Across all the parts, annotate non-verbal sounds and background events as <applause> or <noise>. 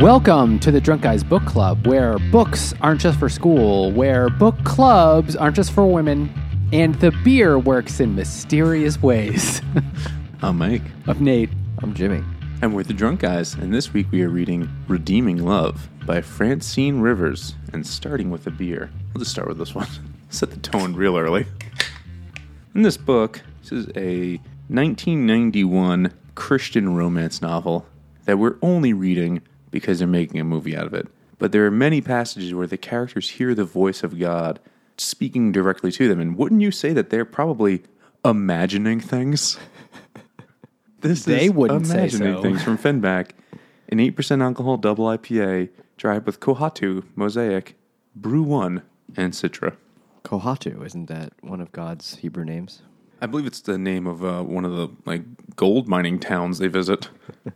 Welcome to the Drunk Guys Book Club, where books aren't just for school, where book clubs aren't just for women, and the beer works in mysterious ways. <laughs> I'm Mike. I'm Nate. I'm Jimmy. And we're the Drunk Guys, and this week we are reading Redeeming Love by Francine Rivers, and starting with a beer. We'll just start with this one. <laughs> Set the tone real early. In this book, this is a 1991 Christian romance novel that we're only reading because they're making a movie out of it. But there are many passages where the characters hear the voice of God speaking directly to them. And wouldn't you say that they're probably imagining things? <laughs> This They is wouldn't say imagining so. things from Finback, an 8% alcohol double IPA, dried with Kohatu, Mosaic, Bru-1, and Citra. Kohatu, isn't that one of God's Hebrew names? I believe it's the name of uh, one of the like gold mining towns they visit.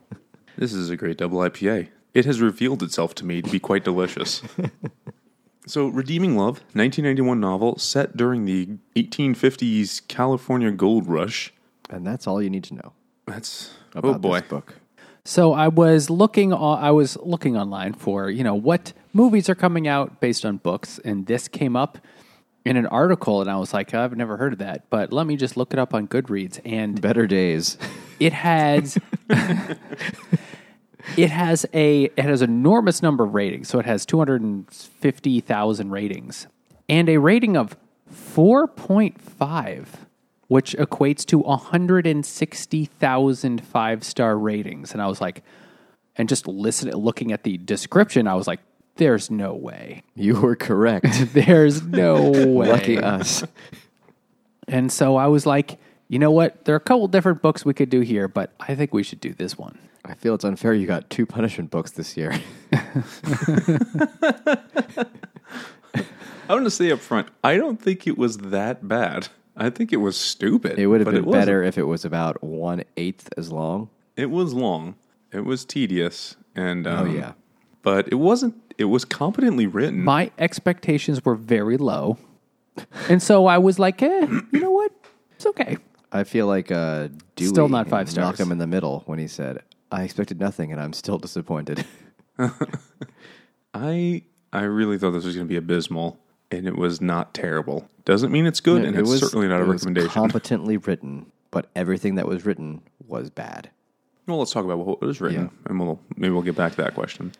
<laughs> this is a great double IPA. It has revealed itself to me to be quite delicious. <laughs> so, Redeeming Love, 1991 novel set during the 1850s California gold rush. And that's all you need to know That's oh about oh boy. this book. So I was looking. I was looking online for you know what movies are coming out based on books, and this came up in an article, and I was like, I've never heard of that, but let me just look it up on Goodreads, and Better days. <laughs> it has <laughs> it has a it has an enormous number of ratings. So it has 250,000 ratings and a rating of 4.5 which equates to 160,000 five-star ratings. And I was like and just listening looking at the description I was like there's no way. You were correct. <laughs> there's no <laughs> way. Lucky us. and so I was like you know what? There are a couple different books we could do here but I think we should do this one I feel it's unfair you got two punishment books this year. <laughs> I want to say up front, I don't think it was that bad. I think it was stupid. It would have but been wasn't. better if it was about one eighth as long. It was long. It was tedious, and um, Oh, yeah. but it wasn't. It was competently written. my expectations were very low. And so I was like, eh, you know what? It's okay. I feel like uh, Dewey Still not five stars. Malcolm in the Middle when he said, I expected nothing and I'm still disappointed. <laughs> I I really thought this was going to be abysmal, and it was not terrible. Doesn't mean it's good, and It it's was- certainly not a it was recommendation. competently written, but everything that was written was bad. well, let's talk about what was written, and we'll maybe we'll get back to that question.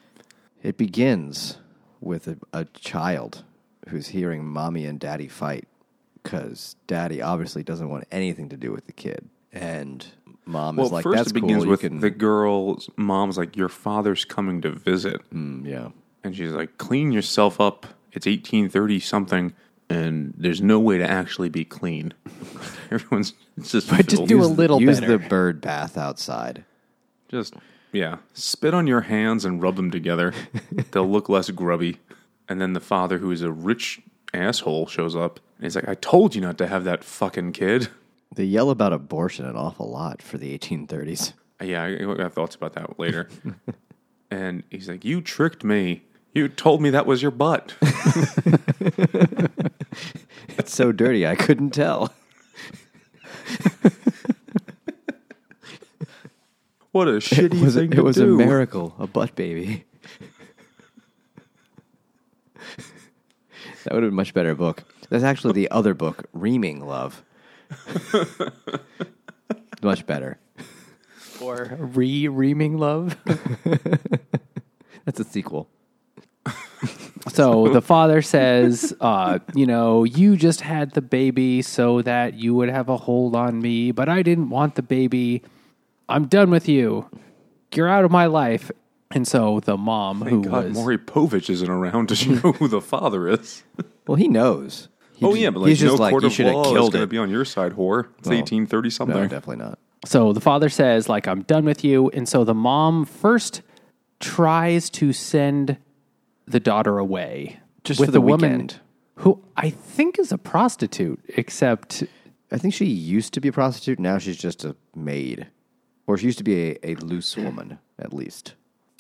It begins with a, a child who's hearing mommy and daddy fight because daddy obviously doesn't want anything to do with the kid. And mom Well, is like, first that's it begins cool. with can, the girl's mom's like, "Your father's coming to visit," Mm, yeah. and she's like, "Clean yourself up. It's eighteen thirty something." And there's no way to actually be clean. <laughs> Everyone's just But just do a little use better. the bird bath outside. Just yeah, spit on your hands and rub them together. <laughs> They'll look less grubby. And then the father, who is a rich asshole, shows up and he's like, "I told you not to have that fucking kid." They yell about abortion an awful lot for the 1830s. Yeah, I got thoughts about that later. <laughs> and he's like, "You tricked me. You told me that was your butt." <laughs> It's so dirty, I couldn't tell. <laughs> what a shitty It was, thing it to was do. a miracle, a butt baby. that would have been a much better book. That's actually the other book, Reaming Love. <laughs> much better. Or re reaming love. <laughs> That's a sequel. So the father says, uh, you know, you just had the baby so that you would have a hold on me, but I didn't want the baby. I'm done with you. You're out of my life. And so the mom, who Thank God, was Maury Povich isn't around to <laughs> know who the father is. Well, he knows. He oh just- yeah, but like he's just no like court you of should have law is killed going to it. be on your side, whore. It's Well, eighteen thirty something. no, definitely not. So the father says, like, I'm done with you. And so the mom first tries to send the daughter away. Just with for the woman weekend. who I think is a prostitute, except I think she used to be a prostitute. Now she's just a maid, or she used to be a, a loose woman at least.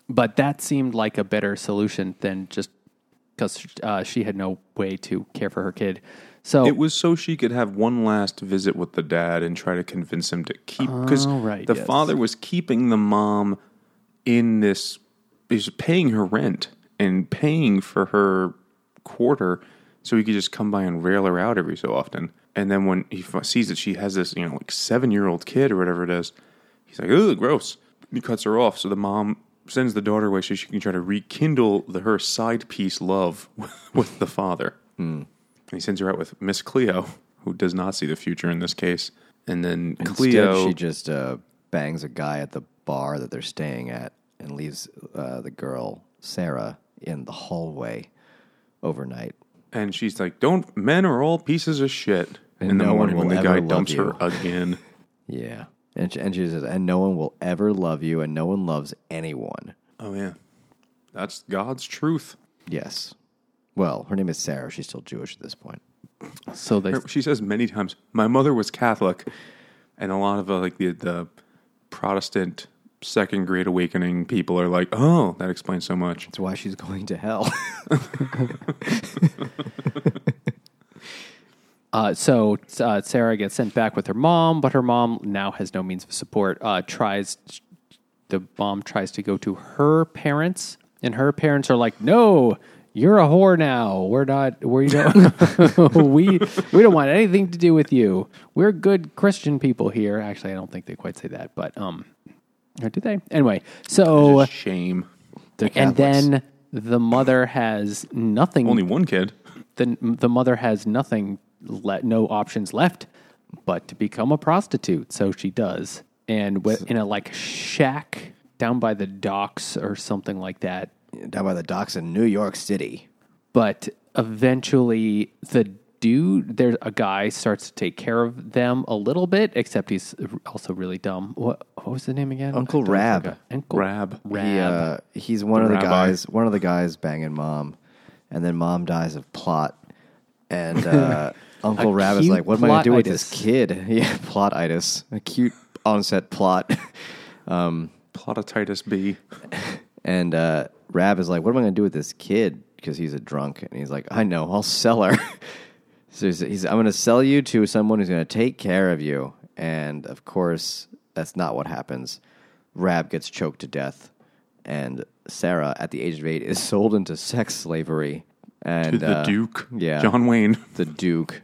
but that seemed like a better solution than just because uh, she had no way to care for her kid. So It was so she could have one last visit with the dad and try to convince him to keep because Oh, right, the yes. father was keeping the mom in this he's paying her rent and paying for her quarter so he could just come by and rail her out every so often. And then when he sees that she has this, you know, like seven year old kid or whatever it is, he's like, "Ugh, gross." He cuts her off. So the mom sends the daughter away so she can try to rekindle the her side piece love <laughs> with the father. And he sends her out with Miss Cleo, who does not see the future in this case. And then Cleo, Instead, she just uh, bangs a guy at the bar that they're staying at and leaves uh, the girl Sarah in the hallway overnight. and she's like, "Don't men are all pieces of shit." And in the no one morning when will the guy dumps her again. <laughs> Yeah, and she, and she says, and no one will ever love you, and no one loves anyone. Oh yeah, that's God's truth. Yes. Well, her name is Sarah. She's still Jewish at this point. So they Her- She says many times, "My mother was Catholic," and a lot of uh, like the the Protestant second grade awakening people are like, "Oh, that explains so much." That's why she's going to hell. <laughs> <laughs> Uh, so uh, Sarah gets sent back with her mom, but her mom now has no means of support. Uh, tries the mom tries to go to her parents, and her parents are like, "No, you're a whore now. We're not. We don't. <laughs> we we don't want anything to do with you. We're good Christian people here." Actually, I don't think they quite say that, but um, or do they? Anyway, so Shame. And then the mother has nothing Only one kid. the the mother has nothing le- no options left but to become a prostitute so she does and wi- in a like shack down by the docks or something like that down by the docks in New York City. but eventually the dude there's a guy starts to take care of them a little bit except he's also really dumb what, what was the name again Uncle Rab. forgot. Uncle Rab. Rab. He, uh, he's one The of the rabbi. guys. One of the guys banging mom, and then mom dies of plot, and uh, <laughs> Uncle Rab is like, "What am I going to do with this kid?" <laughs> Yeah, plotitis, acute onset plot, <laughs> Plotitis B. and uh, Rab is like, "What am I going to do with this kid?" Because he's a drunk, and he's like, "I know, I'll sell her." <laughs> so he's, he's "I'm going to sell you to someone who's going to take care of you," and of course, that's not what happens. Rab gets choked to death, and Sarah, at the age of eight, is sold into sex slavery. And To the uh, Duke. yeah, John Wayne. the Duke,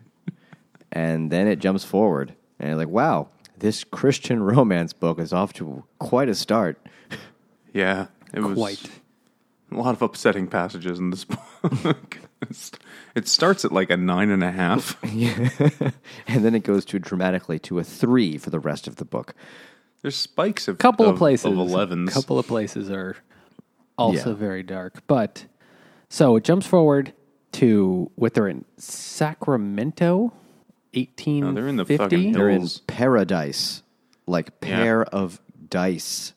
and then it jumps forward, and you're like, "Wow, this Christian <laughs> romance book is off to quite a start." Yeah. It was Quite. a lot of upsetting passages in this <laughs> book. It starts at like a nine and a half. <laughs> and then it goes to dramatically to a three for the rest of the book. There's spikes of couple of, of places of 11s. couple of places are also Yeah. very dark but so it jumps forward to what they're in sacramento 1850 No, they're in the fucking They're in Hills. paradise, like pair of dice.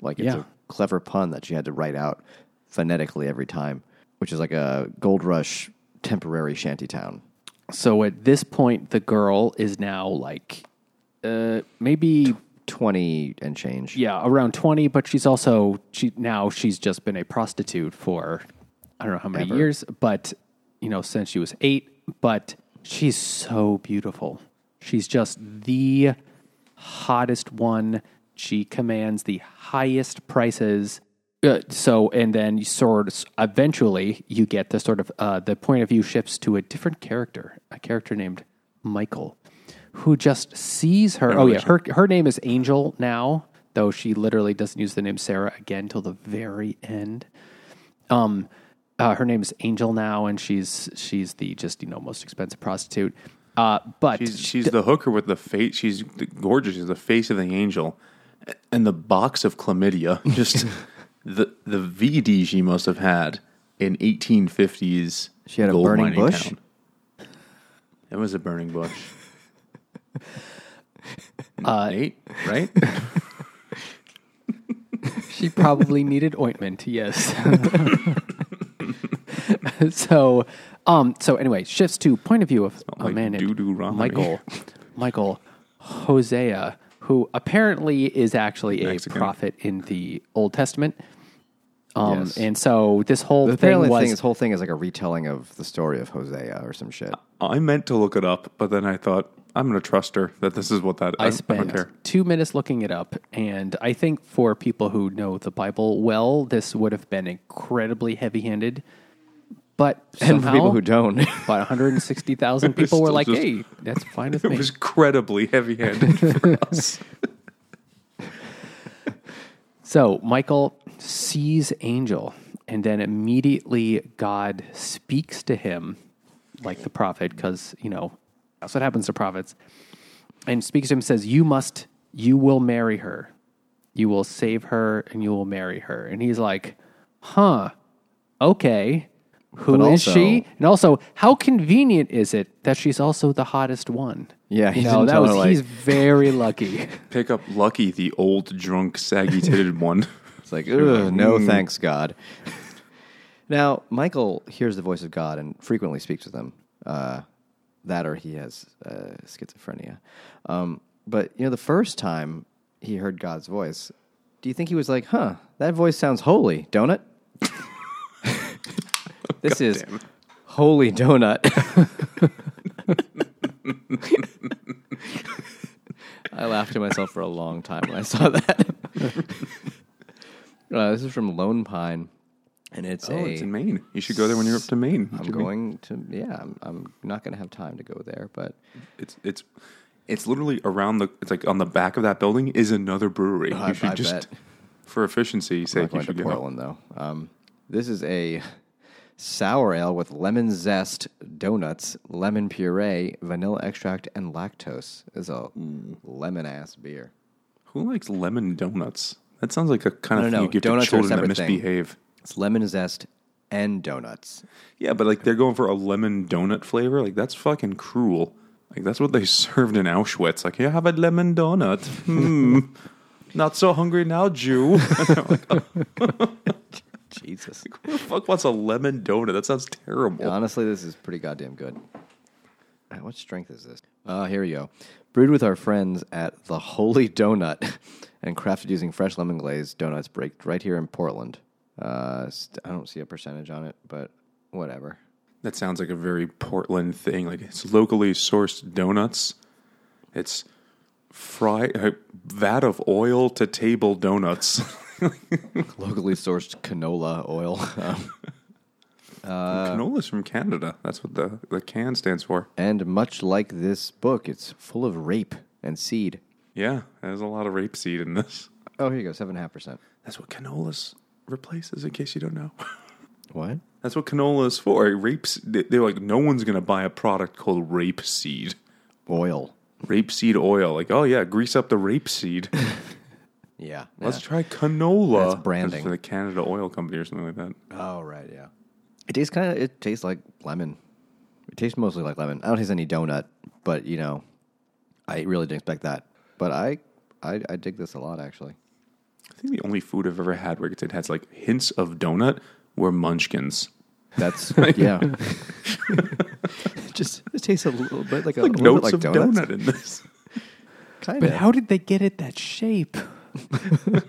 Like it's Yeah. a clever pun that she had to write out phonetically every time, which is like a gold rush temporary shanty town. so at this point the girl is now like uh maybe 20 and change. yeah around 20 but she's also she now she's just been a prostitute for i don't know how many Ever. years but you know since she was 8 but she's so beautiful. She's just the hottest one. She commands the highest prices. Uh, so and then you sort of eventually you get the sort of uh, the point of view shifts to a different character a character named michael who just sees her. Oh yeah her her name is angel now though she literally doesn't use the name sarah again till the very end. Um uh, her name is angel now and she's she's the just you know most expensive prostitute uh but She's, she's the hooker with the face. She's gorgeous. She's the face of the angel, and the box of chlamydia. <laughs> Just <laughs> the the VD she must have had in 1850s. She had a burning bush? Town. It was a burning bush. <laughs> Uh, Nate, right? She probably needed ointment. Yes. <laughs> so, um, so anyway, shifts to point of view of a like man named doo-doo. Michael, Michael Hosea, who apparently is actually Mexican. a prophet in the Old Testament. Um, Yes. and so this whole The thing was thing, this whole thing is like a retelling of the story of Hosea or some shit. I meant to look it up, but then I thought I'm going to trust her that this is what that. I don't spent care. two minutes looking it up, and I think for people who know the Bible well, this would have been incredibly heavy-handed. But And for somehow, people who don't, <laughs> about 160,000 <laughs> people were still like, just- "Hey, that's fine with <laughs> It me." was incredibly heavy-handed for us. So Michael sees Angel, and then immediately God speaks to him like the prophet, because, you know, that's what happens to prophets. And speaks to him, says, You must, you will marry her. You will save her and you will marry her. And he's like, Huh, okay. Who is But also- she? And also, how convenient is it that she's also the hottest one? Yeah, he you know, that was her, like- he's very lucky. <laughs> Pick up Lucky, the old, drunk, saggy-titted <laughs> one. It's like, Ugh, no Mm. thanks, God. now, Michael hears the voice of God and frequently speaks with him. Uh, that or he has uh, schizophrenia. Um, but, you know, the first time he heard God's voice, do you think he was like, huh, that voice sounds holy, don't it? This is damn holy donut. <laughs> I laughed to myself for a long time when I saw that. <laughs> uh, this is from Lone Pine, and it's Oh, a. it's in Maine. You should go there when you're up to Maine. I'm going to yeah. I'm, I'm not going to have time to go there, but It's it's it's literally around the. It's like on the back of that building is another brewery. I- you should I just, bet. for efficiency's I'm sake, not you going to should go. Portland though. Um, this is a sour ale with lemon zest, donuts, lemon puree, vanilla extract, and lactose. It's a lemon ass beer. Who likes lemon donuts? That sounds like a kind No, of no, thing you give donuts to are a children that separate thing. misbehave. It's lemon zest and donuts. Yeah, but like they're going for a lemon donut flavor. Like that's fucking cruel. Like that's what they <laughs> served in Auschwitz. Like, yeah, have a lemon donut. Hmm. <laughs> Not so hungry now, Jew. <laughs> Jesus. <laughs> Who the fuck wants a lemon donut? That sounds terrible. Honestly, this is pretty goddamn good. What strength is this? Uh, here we go. Brewed with our friends at the Holy Donut <laughs> and crafted using fresh lemon glazed donuts baked right here in Portland. Uh, st- I don't see a percentage on it, but whatever. That sounds like a very Portland thing. Like it's locally sourced donuts. It's fry uh, vat of oil to table donuts. <laughs> Locally sourced canola oil. Um, <laughs> Canola's from Canada. That's what the, the can stands for. and much like this book, it's full of rape and seed. Yeah, there's a lot of rapeseed in this. Oh, here you go, 7.5%. That's what canolas replaces, in case you don't know. <laughs> What? That's what canola is for. Rapes. they- They're like, no one's gonna buy a product called rapeseed. Oil. Rapeseed oil. Like, oh yeah, grease up the rapeseed. <laughs> Yeah. Let's yeah. try canola. That's branding. for the Canada Oil Company or something like that. Oh right, yeah. It tastes kind of. It tastes like lemon. It tastes mostly like lemon. I don't taste any donut, but you know, I really didn't expect that. But I, I, I dig this a lot actually. I think the only food I've ever had where it has like hints of donut were munchkins. That's <laughs> yeah. <laughs> Just it tastes a little bit like a, Like little bit like of donuts. donut in this. Kind But of. how did they get it that shape? <laughs>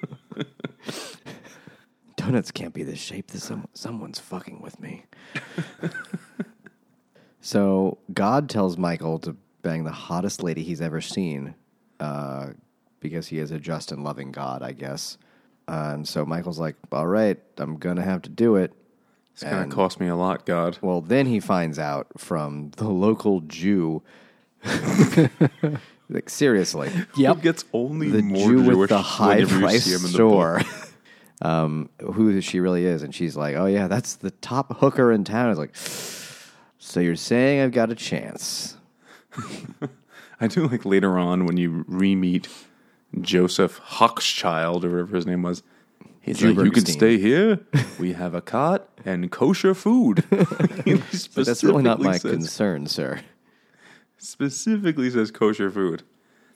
Donuts can't be this shape. This some, someone's fucking with me. <laughs> so God tells Michael to bang the hottest lady he's ever seen, uh, because he is a just and loving God, I guess. and so Michael's like, "All right, I'm gonna have to do it." It's going to cost me a lot, God. Well, then he finds out from the local Jew. <laughs> like seriously, <laughs> Yep. It gets only the more Jew Jewish with the high price see him in the store, <laughs> um, who she really is, and she's like, "Oh yeah, that's the top hooker in town." It's like, so you're saying I've got a chance? <laughs> I do like later on when you re-meet Joseph Hochschild or whatever his name was. He's like, you can stay here. We have a cot and kosher food. But that's really not my says- concern, sir. Specifically says kosher food.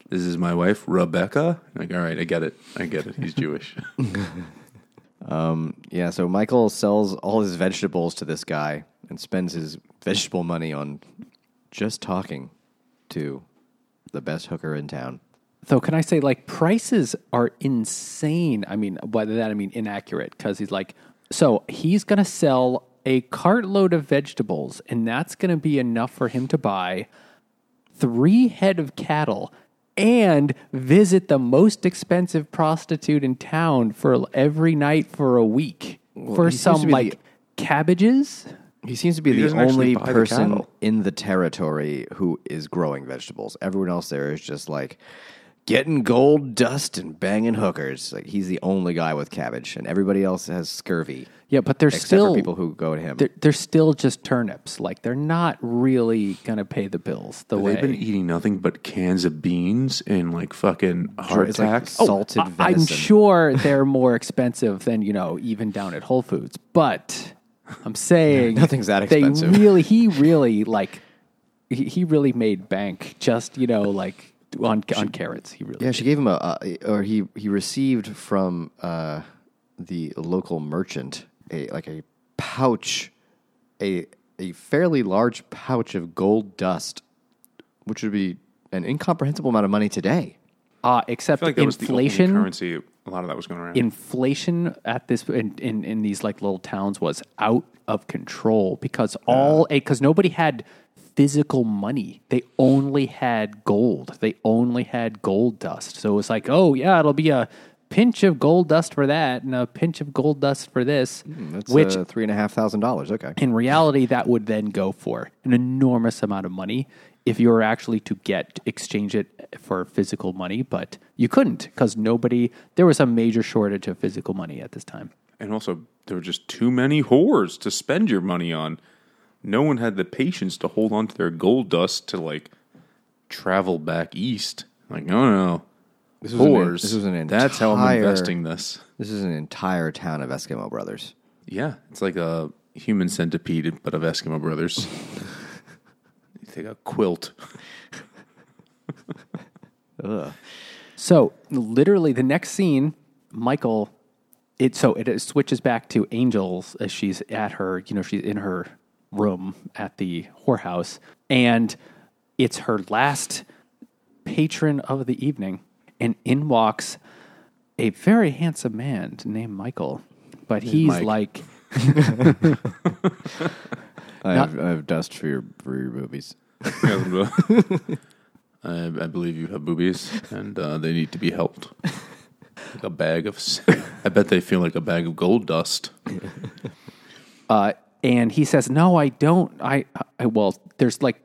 This is my wife, Rebecca. Like, all right, I get it. I get it. He's Jewish. <laughs> Um, yeah, so Michael sells all his vegetables to this guy and spends his vegetable money on just talking to the best hooker in town. So can I say like prices are insane? I mean, by that I mean inaccurate because he's like, so he's gonna sell a cartload of vegetables, and that's gonna be enough for him to buy three head of cattle and visit the most expensive prostitute in town for every night for a week for some like the- cabbages. He seems to be He the only buy the person in the territory who is growing vegetables. Everyone else there is just like getting gold dust and banging hookers. Like he's the only guy with cabbage, and everybody else has scurvy. Yeah, but they're except still for people who go to him. they're, they're still just turnips. Like they're not really gonna pay the bills the way They've been eating nothing but cans of beans and like fucking heart It's like attacks. Oh, salted I- I'm sure they're more expensive than you know even down at Whole Foods, but I'm <laughs> saying Nothing's that expensive. They really, he really like he, he really made bank just you know like on on carrots. He really Yeah, she gave him a, a or he he received from uh, the local merchant a like a pouch, a a fairly large pouch of gold dust, which would be an incomprehensible amount of money today. uh, except I feel like that was the inflation. only currency. A lot of that was going around. inflation at this in, in, in these like little towns was out of control because all because nobody had physical money. They only had gold. They only had gold dust. So it was like oh yeah it'll be a pinch of gold dust for that and a pinch of gold dust for this That's which uh, three and a half thousand dollars. Okay, in reality that would then go for an enormous amount of money if you were actually to get exchange it for physical money but you couldn't because nobody there was a major shortage of physical money at this time. And also, there were just too many whores to spend your money on. No one had the patience to hold on to their gold dust to like travel back east. Like, no, no, This was an- whores. this was an That's how I'm investing this. this is an entire town of Eskimo brothers. Yeah, it's like a human centipede, but of Eskimo brothers. you take a quilt. So literally, the next scene, Michael, it so it, it switches back to Angels as she's at her, you know, she's in her room at the whorehouse, and it's her last patron of the evening, and in walks a very handsome man named Michael, but he's Mike. like. <laughs> I, Not- have, I have dust for your for your boobies. <laughs> I, I believe you have boobies, and uh, they need to be helped. Like a bag of, s- <laughs> I bet they feel like a bag of gold dust. Uh, and he says, "No, I don't. I, I well, there's like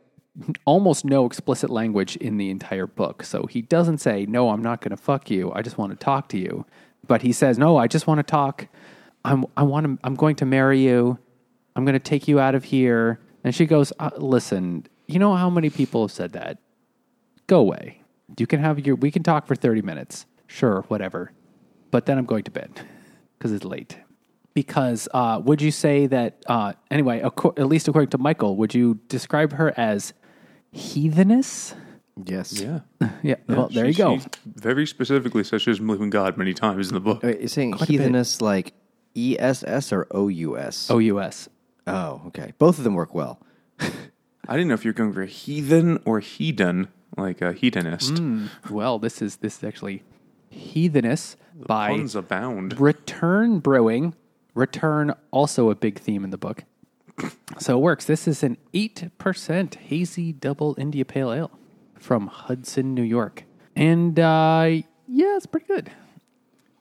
almost no explicit language in the entire book, so he doesn't say, "No, I'm not going to fuck you. I just want to talk to you." But he says, "No, I just want to talk. I'm, I want to. I'm going to marry you. I'm going to take you out of here." And she goes, uh, "Listen, you know how many people have said that? Go away. You can have your. We can talk for thirty minutes. Sure, whatever. But then I'm going to bed because it's late." Because uh, would you say that uh, anyway acco- at least according to michael would you describe her as Heathenous Yes. <laughs> Yeah. yeah, well there you go she very specifically says she doesn't believe in God many times in the book. Wait, you're saying Quite a heatheness like E S S or O U S? ous Oh, okay. Both of them work well. <laughs> I didn't know if you're going for heathen or hedon, like a hedonist. Hmm. well this is this is actually Heathenous by Puns abound. return brewing return also a big theme in the book. So it works. This is an 8% hazy double india pale ale from hudson new york. And uh, yeah it's pretty good.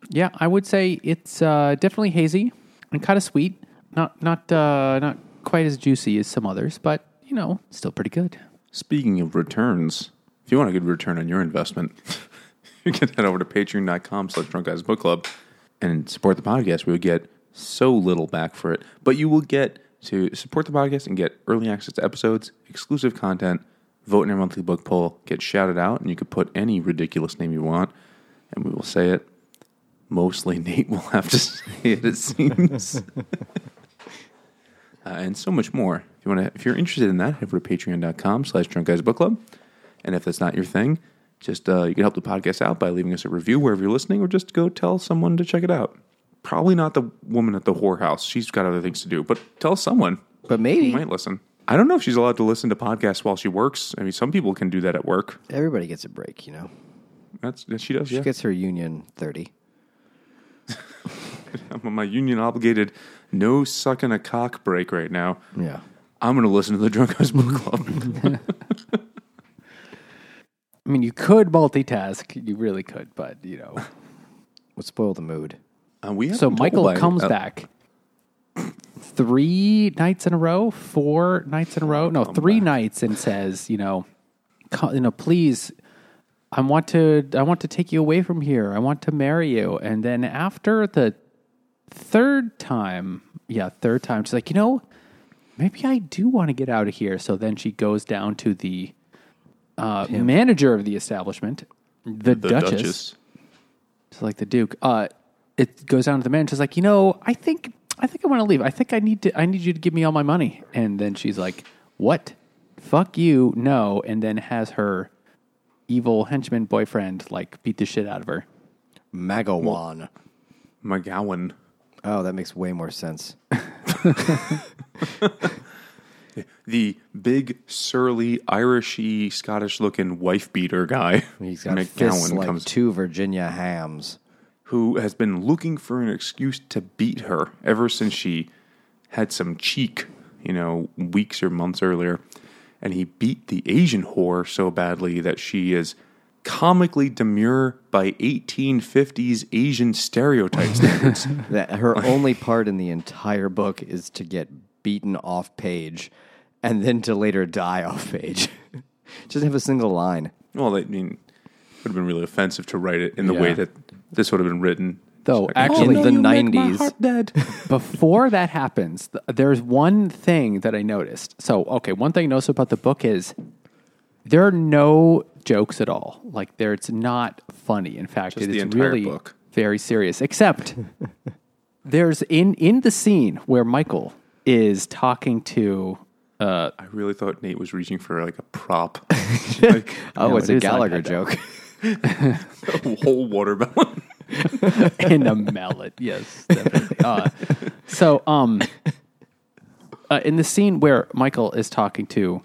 Yeah i would say it's uh, definitely hazy and kind of sweet. Not not uh, not quite as juicy as some others but you know still pretty good. Speaking of returns, if you want a good return on your investment, <laughs> you can head over to patreon.com slash drunk guys book club and support the podcast. We would get so little back for it, but you will get to support the podcast and get early access to episodes, exclusive content, vote in our monthly book poll, get shouted out, and you could put any ridiculous name you want, and we will say it. Mostly Nate will have to <laughs> say it, it seems. <laughs> uh, and so much more. If you want to, if you're interested in that, head over to patreon.com slash drunk guys book club. And if that's not your thing, just uh, you can help the podcast out by leaving us a review wherever you're listening, or just go tell someone to check it out. Probably not the woman at the whorehouse; she's got other things to do. But tell someone But who maybe might listen. I don't know if she's allowed to listen to podcasts while she works. I mean, some people can do that at work. everybody gets a break, you know. That's that she does. She Yeah, gets her union 30. <laughs> I'm on my union obligated, no sucking a cock break right now. Yeah. I'm going to listen to the Drunk Guys Book Club. <laughs> I mean, you could multitask. You really could, but you know. Would spoil the mood. Uh, we so Michael comes uh, back three nights in a row, four nights in a row, no, three nights, and says, you know, you know, please, I want to, I want to take you away from here. I want to marry you. And then after the third time, yeah, third time, she's like, you know, maybe I do want to get out of here. So then she goes down to the uh, manager of the establishment, the, the Duchess. Duchess. It's like the Duke. Uh, it goes down to the man. She's like, you know, I think, I think I want to leave. I think I need to, I need you to give me all my money. And then she's like, what? Fuck you, no. And then has her evil henchman boyfriend like beat the shit out of her. Magawan. McGowan. Oh, that makes way more sense. <laughs> The big, surly, Irishy, Scottish looking wife beater guy. He's got <laughs> fists McGowan like comes two Virginia hams. Who has been looking for an excuse to beat her ever since she had some cheek, you know, weeks or months earlier. And he beat the Asian whore so badly that she is comically demure by 1850s Asian stereotype standards. <laughs> That her only part in the entire book is to get beaten off page, and then to later die off page. <laughs> Just have a single line. well, I mean, it would have been really offensive to write it in the way that this would have been written. Though, actually- "Oh, In the you make my 90s. dead. <laughs> Before that happens, th- there's one thing that I noticed. So, okay, one thing I noticed about the book is there are no jokes at all. Like, there, it's not funny. In fact, Just it the is really book. very serious. Except there's in in the scene where Michael is talking to. Uh, I really thought Nate was reaching for like a prop, <laughs> like Oh, No, it's it a is like Gallagher joke. <laughs> a whole watermelon. <laughs> in a mallet. Yes. Uh, so, um, uh, in the scene where Michael is talking to,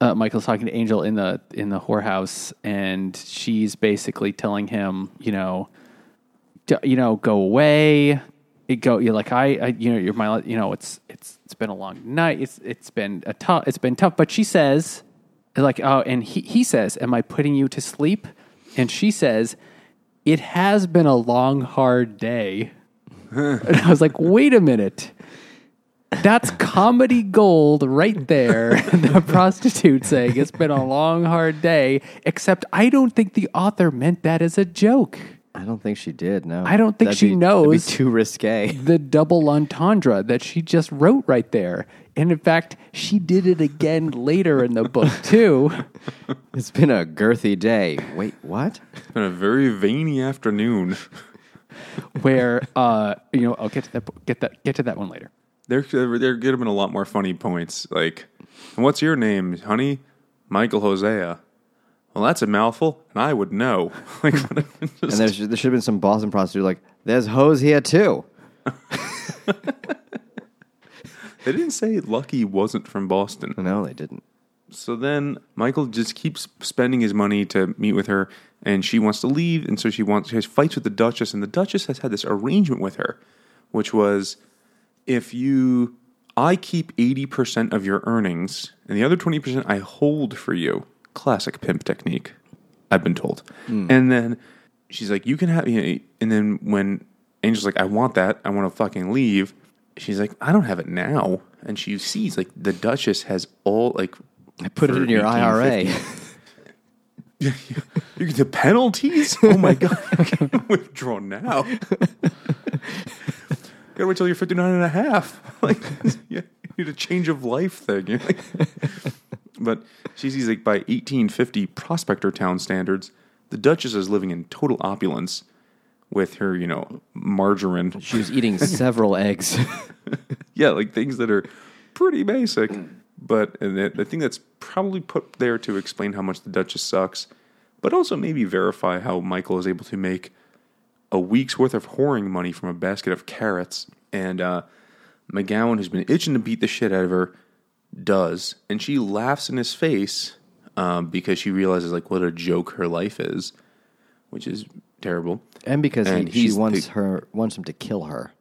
uh, Michael's talking to Angel in the in the whorehouse, and she's basically telling him, you know, d- you know, go away. It go. You're like I, I, you know, you're my, you know, it's it's it's been a long night. It's it's been a tough. It's been tough. But she says, like, oh, and he he says, "Am I putting you to sleep?" And she says, "It has been a long, hard day." <laughs> and I was like, "Wait a minute." That's comedy gold right there. <laughs> the prostitute saying it's been a long, hard day. Except I don't think the author meant that as a joke. I don't think she did. No, I don't think That'd she be- knows. That'd be too risque. <laughs> The double entendre that she just wrote right there. And in fact, she did it again <laughs> later in the book, too. <laughs> It's been a girthy day. Wait, what? It's been a very veiny afternoon. where uh, you know I'll get to that get that get to that one later. There, there, there could have been a lot more funny points. Like, what's your name, honey? Michael Hosea. Well, that's a mouthful, and I would know. <laughs> like, it And just- there should, there should have been some Boston prostitute like, there's hose here too. <laughs> they didn't say Lucky wasn't from Boston. No, they didn't. So then Michael just keeps spending his money to meet with her, and she wants to leave, and so she wants she has fights with the Duchess, and the Duchess has had this arrangement with her, which was if you I keep eighty percent of your earnings, and the other twenty percent I hold for you. Classic pimp technique, I've been told. Hmm. And then she's like, "You can have," you know, and then when Angel's like, "I want that. I want to fucking leave." She's like, "I don't have it now," and she sees like the Duchess has all like. I Put it in your IRA. <laughs> you get the penalties? <laughs> Oh my god! I can't withdraw now. <laughs> Gotta wait till you're 59 and a half. Like, you need a change of life thing. You're like- but she sees like by 1850 prospector town standards, the Duchess is living in total opulence with her, you know, margarine. She was eating <laughs> several eggs. <laughs> Yeah, like things that are pretty basic. But and the, the thing that's probably put there to explain how much the Duchess sucks, but also maybe verify how Michael is able to make a week's worth of whoring money from a basket of carrots. And uh, McGowan, who's been itching to beat the shit out of her, does. And she laughs in his face um, because she realizes like what a joke her life is, which is terrible. and because And he, she wants the- her wants him to kill her.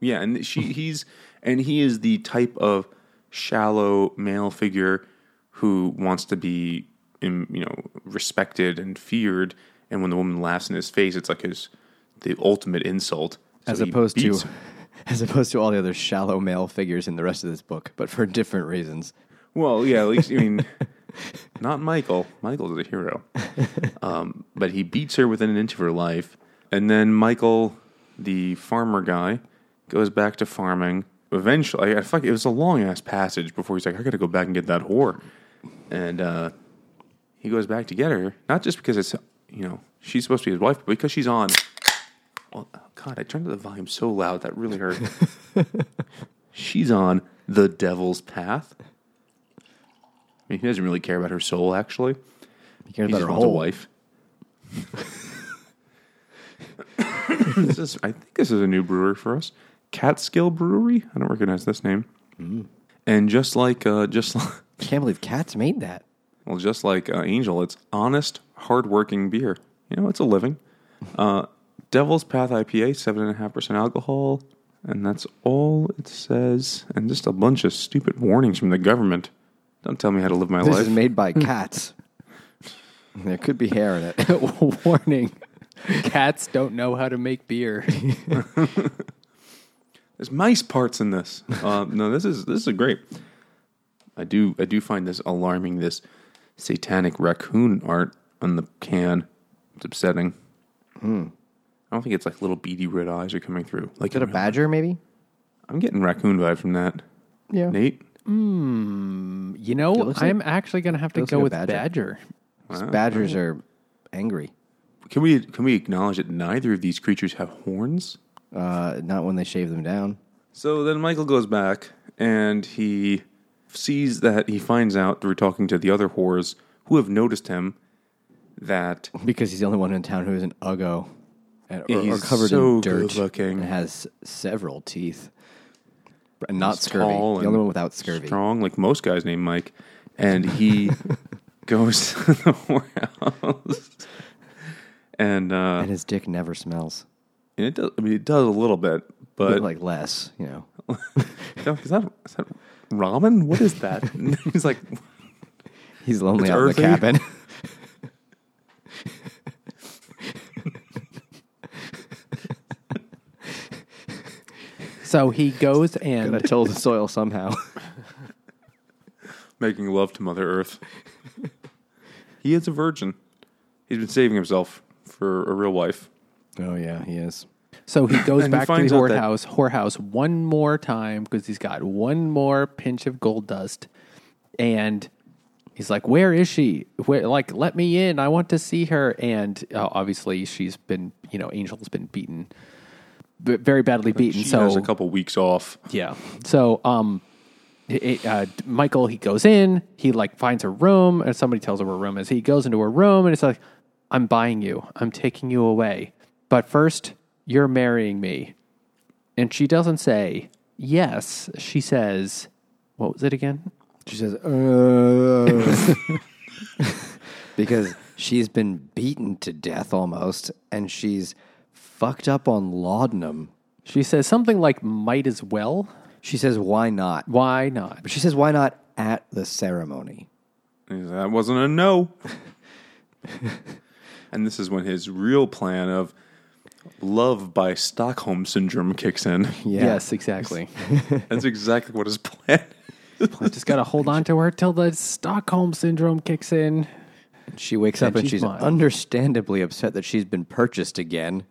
Yeah, and she <laughs> he's and he is the type of shallow male figure who wants to be you know respected and feared, and when the woman laughs in his face, it's like his the ultimate insult. So as opposed to as opposed to all the other shallow male figures in the rest of this book, but for different reasons. Well, yeah, at least I mean, <laughs> not Michael. Michael's a hero, um, but he beats her within an inch of her life, and then Michael, the farmer guy, goes back to farming. Eventually, I fuck, it was a long ass passage before he's like, I got to go back and get that whore, and uh, he goes back to get her, not just because it's you know she's supposed to be his wife, but because she's on. Well, oh, God, I turned the volume so loud that really hurt. <laughs> she's on the devil's path. I mean, he doesn't really care about her soul, actually. He cares He about her whole wife. <laughs> this is, I think this is a new brewery for us. Catskill Brewery. I don't recognize this name. Mm. And just like, uh, just like, <laughs> Can't believe cats made that. well, just like uh, Angel, it's honest, hardworking beer. You know, it's a living. Uh, Devil's Path IPA, seven and a half percent alcohol, and that's all it says. And just a bunch of stupid warnings from the government. Don't tell me how to live my This life. is made by <laughs> cats. there could be hair in it. <laughs> Warning: Cats don't know how to make beer. <laughs> There's mice parts in this. Uh, no, this is this is great. I do I do find this alarming. This satanic raccoon art on the can. It's upsetting. Hmm. I don't think it's like little beady red eyes are coming through. Like Is it a in real- badger, maybe? I'm getting raccoon vibe from that. Yeah. Nate, Hmm. You know, like- I'm actually going to have to go like with badger. badger. Badgers are angry. can we can we acknowledge that neither of these creatures have horns? Uh, not when they shave them down. So then Michael goes back and he sees that he finds out through talking to the other whores who have noticed him that <laughs> Because he's the only one in town who isn't uggo. And, or, or He's covered so in dirt. good-looking. And has several teeth. And not He's scurvy. The only one without scurvy. strong, like most guys named Mike, and he <laughs> goes <laughs> to the whorehouse, and uh, And his dick never smells. and it does. I mean, it does a little bit, But like less, you know. <laughs> is that, is that is that ramen? What is that? He's like, He's lonely out in the cabin. So he goes and Gotta till the soil somehow. <laughs> making love to Mother Earth. he is a virgin. He's been saving himself for a real wife. oh yeah, he is. So he goes <laughs> And he back to the finds out that- whorehouse, whorehouse one more time because he's got one more pinch of gold dust, and he's like, "Where is she? Where, like, let me in. I want to see her." And uh, obviously, she's been, you know, Angel's been beaten, b- very badly beaten. She so has a couple weeks off. yeah. So, um, it, uh, Michael, he goes in, he like finds her room, and somebody tells him her room is. He goes into her room, and it's like, I'm buying you, I'm taking you away. But first, you're marrying me. And she doesn't say yes. She says, what was it again? She says, uh, <laughs> <laughs> because she's been beaten to death almost, and she's fucked up on laudanum. She says something like, might as well. She says, "Why not?" Why not? But she says, "Why not at the ceremony?" That wasn't a no. <laughs> and this is when his real plan of love by Stockholm syndrome kicks in. <laughs> Yeah. Yes, exactly. <laughs> That's exactly what his plan I just got to hold on to her till the Stockholm syndrome kicks in. She wakes up And and she's she's understandably upset that she's been purchased again.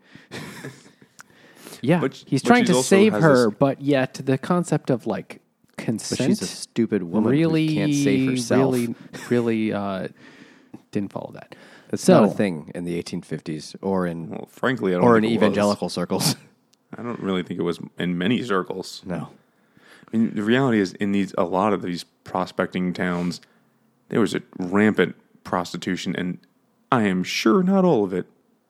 Yeah, But- he's but trying to save her, this- but yet the concept of like But consent she's a stupid woman really who can't save herself. Really, really uh, didn't follow that. It's so not a thing in the 1850s or in Well, frankly, I don't or in think it was. evangelical circles. I don't really think it was in many circles. no. I mean, the reality is, in these a lot of these prospecting towns, there was a rampant prostitution, and I am sure not all of it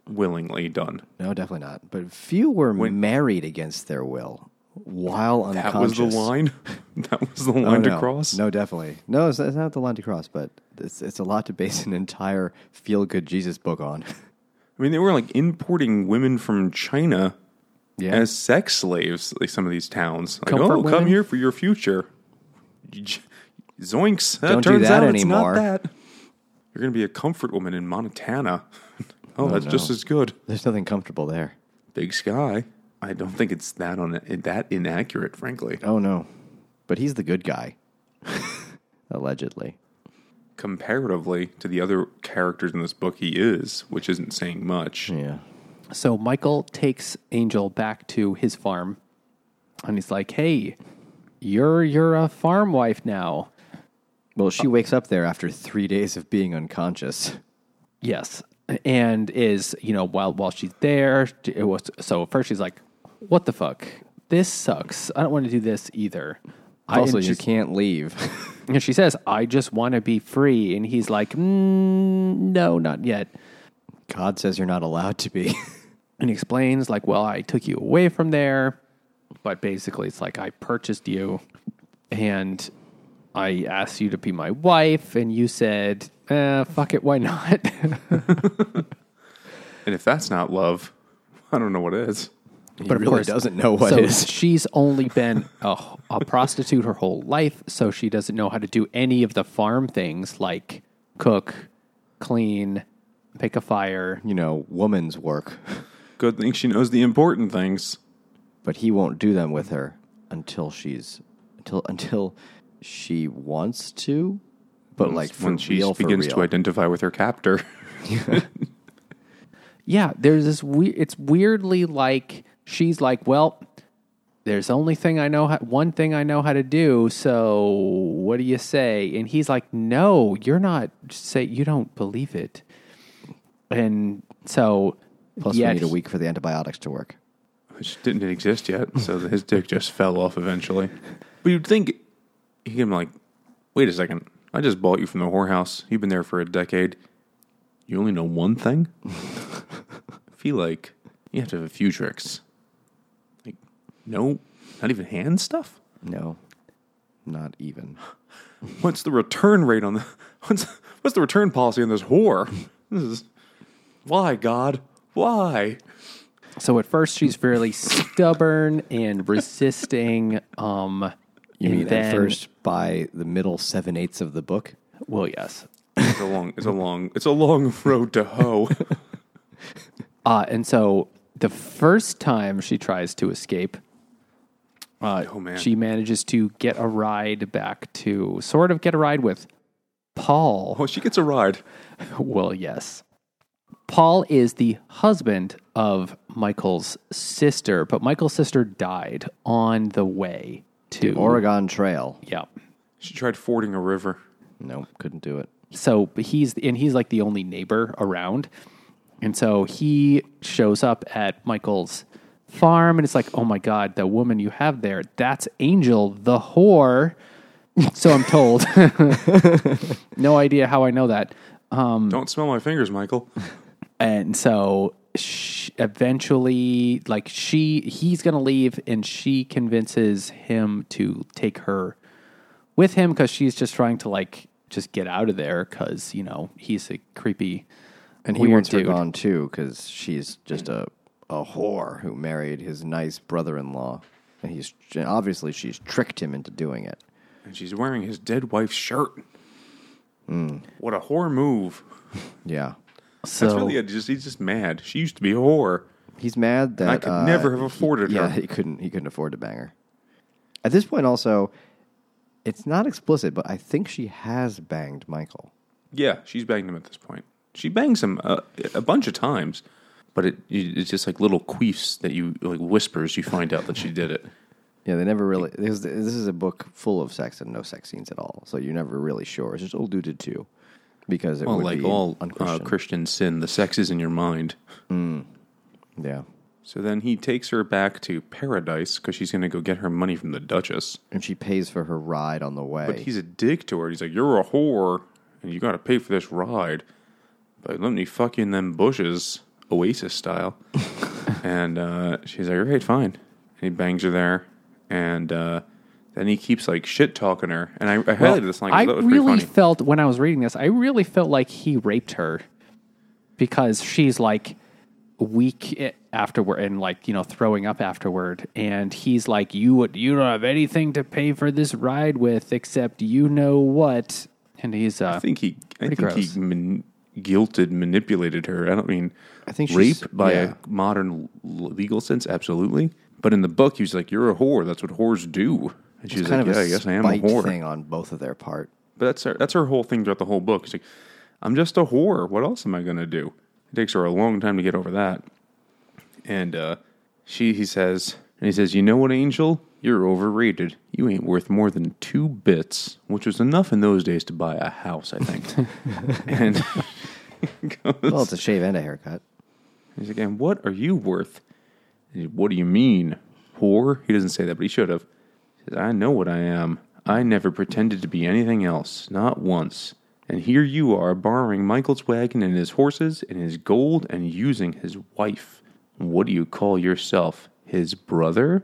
willingly done. No, definitely not. But few were married against their will while That was the line. <laughs> that was the Oh, line no. to cross. No, definitely. No, it's, it's not the line to cross, but it's, it's a lot to base an entire feel good Jesus book on. <laughs> I mean, they were like importing women from China Yeah. as sex slaves. Like some of these towns, like, Comfort oh, come here for your future. Zoinks! Don't do turns that out it's anymore. not that. You're going to be a comfort woman in Montana. <laughs> oh, oh that's just as good. There's nothing comfortable there. Big sky. I don't think it's that on that inaccurate, frankly. Oh no, but he's the good guy, <laughs> allegedly. Comparatively to the other characters in this book, he is, which isn't saying much. Yeah. So Michael takes Angel back to his farm and he's like, "Hey, you're you're a farm wife now." Well, she wakes up there after three days of being unconscious. Yes. And is, you know, while while she's there, it was so first she's like, "What the fuck? This sucks. I don't want to do this either." I- Also, you can't leave. <laughs> And she says, "I just want to be free." And he's like, mm, "No, not yet." God says you're not allowed to be. <laughs> And he explains, like, "Well, I took you away from there, but basically, it's like I purchased you, and I asked you to be my wife, and you said, eh, fuck it, why not?" <laughs> And if that's not love, <laughs> I don't know what is. He But of really course- doesn't know what so is. <laughs> she's only been a, a prostitute her whole life, so she doesn't know how to do any of the farm things like cook, clean, pick a fire. You know, woman's work. Good thing she knows the important things. But he won't do them with her until she's until until she wants to. But like for when she real, for begins real. to identify with her captor. <laughs> <laughs> Yeah, there's this weird. It's weirdly like she's like, well, there's only thing I know, how, one thing I know how to do. So what do you say? And he's like, no, you're not. Say you don't believe it. And so, Plus, yet we need a week for the antibiotics to work. which didn't exist yet, so his dick just fell off eventually. But you'd think he can like, wait a second, I just bought you from the whorehouse. You've been there for a decade. You only know one thing. <laughs> I feel like you have to have a few tricks. Like, no, not even hand stuff. No, not even. <laughs> What's the return rate on the? What's what's the return policy on this whore? This is why God, why? So at first she's fairly stubborn and resisting. Um, You and mean then, at first by the middle seven eighths of the book? Well, yes. It's a long, it's a long, it's a long road to hoe. <laughs> Uh, and so the first time she tries to escape, uh, Oh, man. she manages to get a ride back to sort of get a ride with Paul. Oh, she gets a ride. <laughs> Well, yes. Paul is the husband of Michael's sister, but Michael's sister died on the way to Oregon Trail. Yeah. She tried fording a river. No, couldn't do it. So he's and he's like the only neighbor around. And so he shows up at Michael's farm and it's like, "Oh my god, the woman you have there, that's Angel the whore." So I'm told. <laughs> no idea how I know that. Um, Don't smell my fingers, Michael. And so sh eventually like she he's going to leave and she convinces him to take her with him cuz she's just trying to like just get out of there cuz you know, he's a creepy And he weird wants her dude. gone too because she's just a, a whore who married his nice brother in law. And he's obviously she's tricked him into doing it. And she's wearing his dead wife's shirt. Hmm. What a whore move. Yeah. So That's really it. Just he's just mad. She used to be a whore. He's mad that I could uh, never have afforded her. yeah, her. he couldn't. He couldn't afford to bang her. At this point, also, it's not explicit, but I think she has banged Michael. Yeah, she's banged him at this point. She bangs him uh, a bunch of times, but it it's just like little queefs that you like whispers. You find out that she did it. Yeah, they never really. This, this is a book full of sex and no sex scenes at all, so you're never really sure. It's just alluded to because it Well, would like be all uh. Christian sin, the sex is in your mind. yeah, So then he takes her back to paradise because she's going to go get her money from the Duchess. and she pays for her ride on the way. But he's a dick to her. He's like, "You're a whore, and you got to pay for this ride." But let me fuck you in them bushes, Oasis style. <laughs> and uh, she's like, "All right, fine." And he bangs her there, and uh, then he keeps like shit talking her. And I, I highlighted this line. I that was pretty really felt when I was reading this, I really felt like he raped her because she's like weak afterward and like you know throwing up afterward, and he's like, "You would you don't have anything to pay for this ride with except you know what." and he's uh, I think he, I think gross. he man, guilted, manipulated her. I don't mean, I think rape by yeah. a modern legal sense, absolutely. But in the book, he was like, "You're a whore. That's what whores do." And she's It's like, kind of "Yeah, a I guess I am a spite whore." thing on both of their part. But that's her, that's her whole thing throughout the whole book. She's like, "I'm just a whore. What else am I going to do?" It takes her a long time to get over that. And uh, she, he says, and he says, "You know what, Angel? You're overrated. You ain't worth more than two bits, which was enough in those days to buy a house, I think." <laughs> and <laughs> goes, Well, it's a shave and a haircut. He's like, and what are you worth? And he, what do you mean, whore? He doesn't say that, but he should have. I know what I am. I never pretended to be anything else, not once. And here you are, borrowing Michael's wagon and his horses and his gold and using his wife. What do you call yourself? His brother?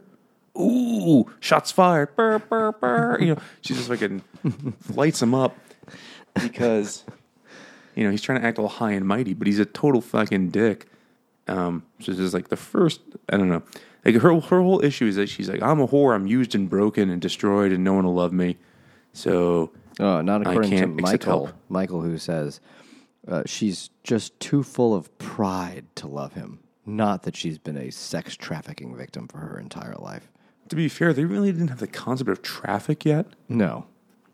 Ooh, shots fired. Burr, burr, burr. You know, she's just fucking <laughs> lights him up because you know, he's trying to act all high and mighty, but he's a total fucking dick. Um, so this is like the first, I don't know. Like her, her whole issue is that she's like, I'm a whore, I'm used and broken and destroyed, and no one will love me. So, Oh, not according to Michael. help. Michael, who says uh, she's just too full of pride to love him. Not that she's been a sex trafficking victim for her entire life. to be fair, they really didn't have the concept of traffic yet No,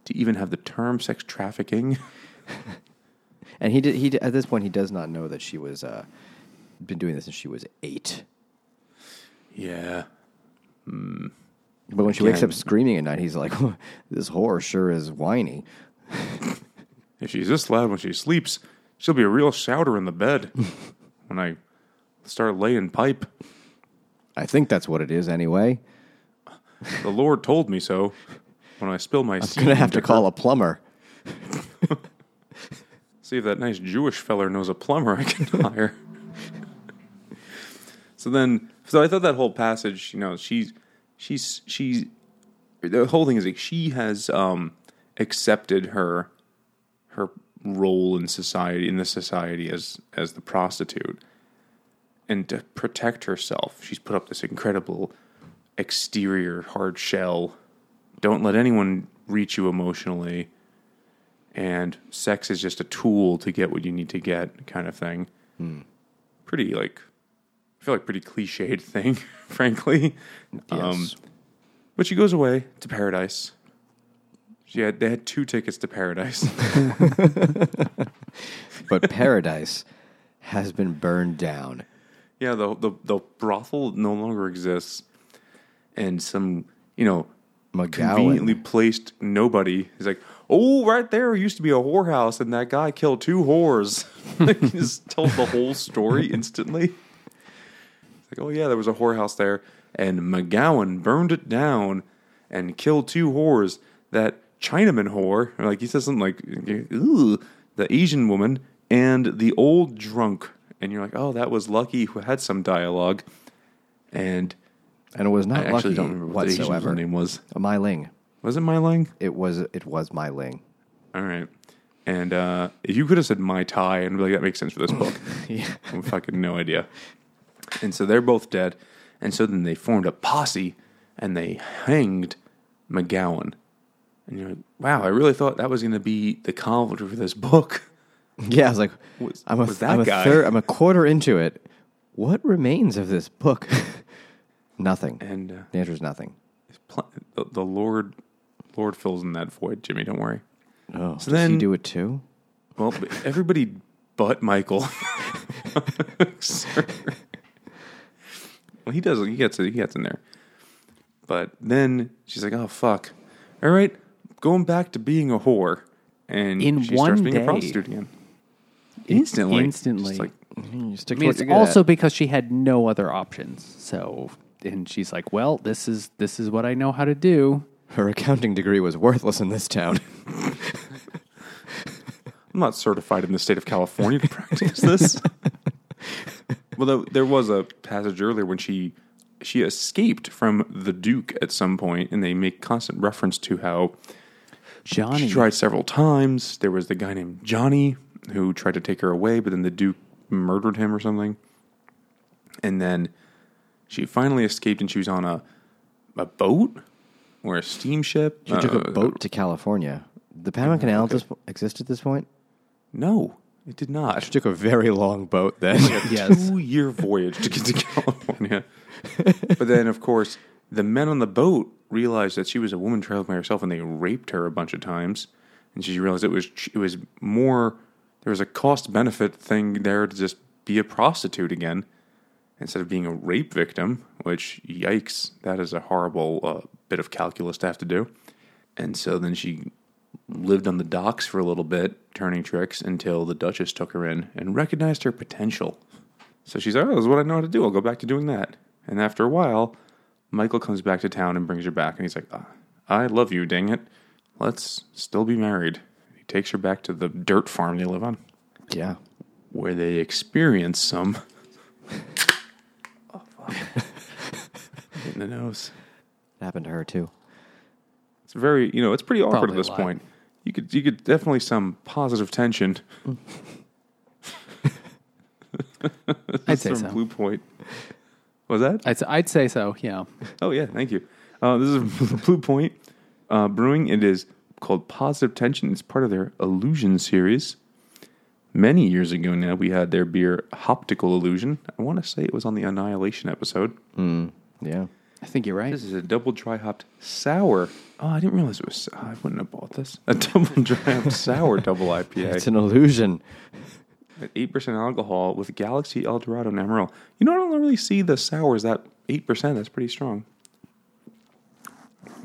to even have the term sex trafficking. <laughs> and he did. He did- at this point he does not know that she was uh, been doing this since she was eight. Yeah. But when she wakes up screaming at night, he's like, "This whore sure is whiny." If she's this loud when she sleeps, she'll be a real shouter in the bed <laughs> when I start laying pipe. I think that's what it is anyway. The Lord told me so when I spill my I'm gonna have to call a plumber. <laughs> See if that nice Jewish feller knows a plumber I can <laughs> hire. so then, so I thought that whole passage, you know, she's, she's, she's, the whole thing is like she has um, accepted her, her role in society, in the society as, as the prostitute. And to protect herself, she's put up this incredible exterior hard shell. Don't let anyone reach you emotionally and sex is just a tool to get what you need to get kind of thing pretty like i feel like pretty cliched thing <laughs> frankly um, Yes. but she goes away to paradise she had they had two tickets to paradise <laughs> but paradise has been burned down. yeah the, the the brothel no longer exists and some you know conveniently placed nobody is like, oh, right there used to be a whorehouse, and that guy killed two whores. <laughs> like, he just told the whole story instantly. Like, oh yeah, there was a whorehouse there, and Magowan burned it down and killed two whores. That Chinaman whore, or like he says something like, ooh, the Asian woman and the old drunk, and you're like, oh, that was Lucky who had some dialogue, and. and it was not I lucky don't remember what the Asian name was. Mai Ling. Was it Mai Ling? It was. It was Mai Ling. All right. And uh, if you could have said my tie and be like that makes sense for this book. <laughs> Yeah. I'm fucking no idea. And so they're both dead. And so then they formed a posse and they hanged Magowan. And you're like, wow, I really thought that was going to be the conflict for this book. <laughs> Yeah, I was like, Was- I'm a, was that I'm a third, I'm a quarter into it. What remains of this book? <laughs> nothing. And uh, The answer is nothing. pl- the, the Lord Lord fills in that void, Jimmy. Don't worry. Oh, So does he do it too? Well, everybody but Michael. <laughs> Sir. well, he does. He gets it. He gets in there. But then she's like, "Oh fuck! All right, going back to being a whore." And In she one starts being day. a prostitute again. Instantly, Instantly. Just like mm-hmm, You stick I mean, it's what you're good also at. because she had no other options. So, and she's like, "Well, this is this is what I know how to do." her accounting degree was worthless in this town. <laughs> I'm not certified in the state of California to practice this. <laughs> well, though, there was a passage earlier when she she escaped from the Duke at some point, and they make constant reference to how Johnny, she tried several times. There was the guy named Johnny who tried to take her away, but then the Duke murdered him or something. And then she finally escaped, and she was on a a boat or a steamship. She took Uh, a boat to California. The Panama Canal this exist at this point? No, it did not. She took a very long boat then. <laughs> Yes. two year voyage to get to <laughs> California. but then, of course, the men on the boat realized that she was a woman traveling by herself, and they raped her a bunch of times. And she realized it was it was more there was a cost benefit thing there to just be a prostitute again instead of being a rape victim. Which yikes, that is a horrible uh, bit of calculus to have to do. And so then she lived on the docks for a little bit, turning tricks until the Duchess took her in and recognized her potential. So she's like, oh, this is what I know how to do. I'll go back to doing that. And after a while, Michael comes back to town and brings her back. And he's like, ah, I love you, dang it. Let's still be married. He takes her back to the dirt farm they live on, yeah. where they experience some. oh, fuck. <laughs> In the nose. It happened to her too. It's very, you know, it's pretty awkward Probably at this point. You could, you could definitely some positive tension. <laughs> I'd say From so. Blue Point. Was that? I'd, I'd say so. Yeah. Oh yeah, thank you. Uh, this is <laughs> Blue Point uh, Brewing. It is called Positive Tension. It's part of their Illusion series. Many years ago now, we had their beer Hoptical Illusion. I want to say it was on the Annihilation episode. Yeah. I think you're right. This is a double dry hopped sour. Oh, I didn't realize it was. I wouldn't have bought this. A double dry hopped <laughs> sour double IPA. It's an illusion. at eight percent alcohol with Galaxy Eldorado and Emerald. You know, I don't really see the sours that eight percent. That's pretty strong.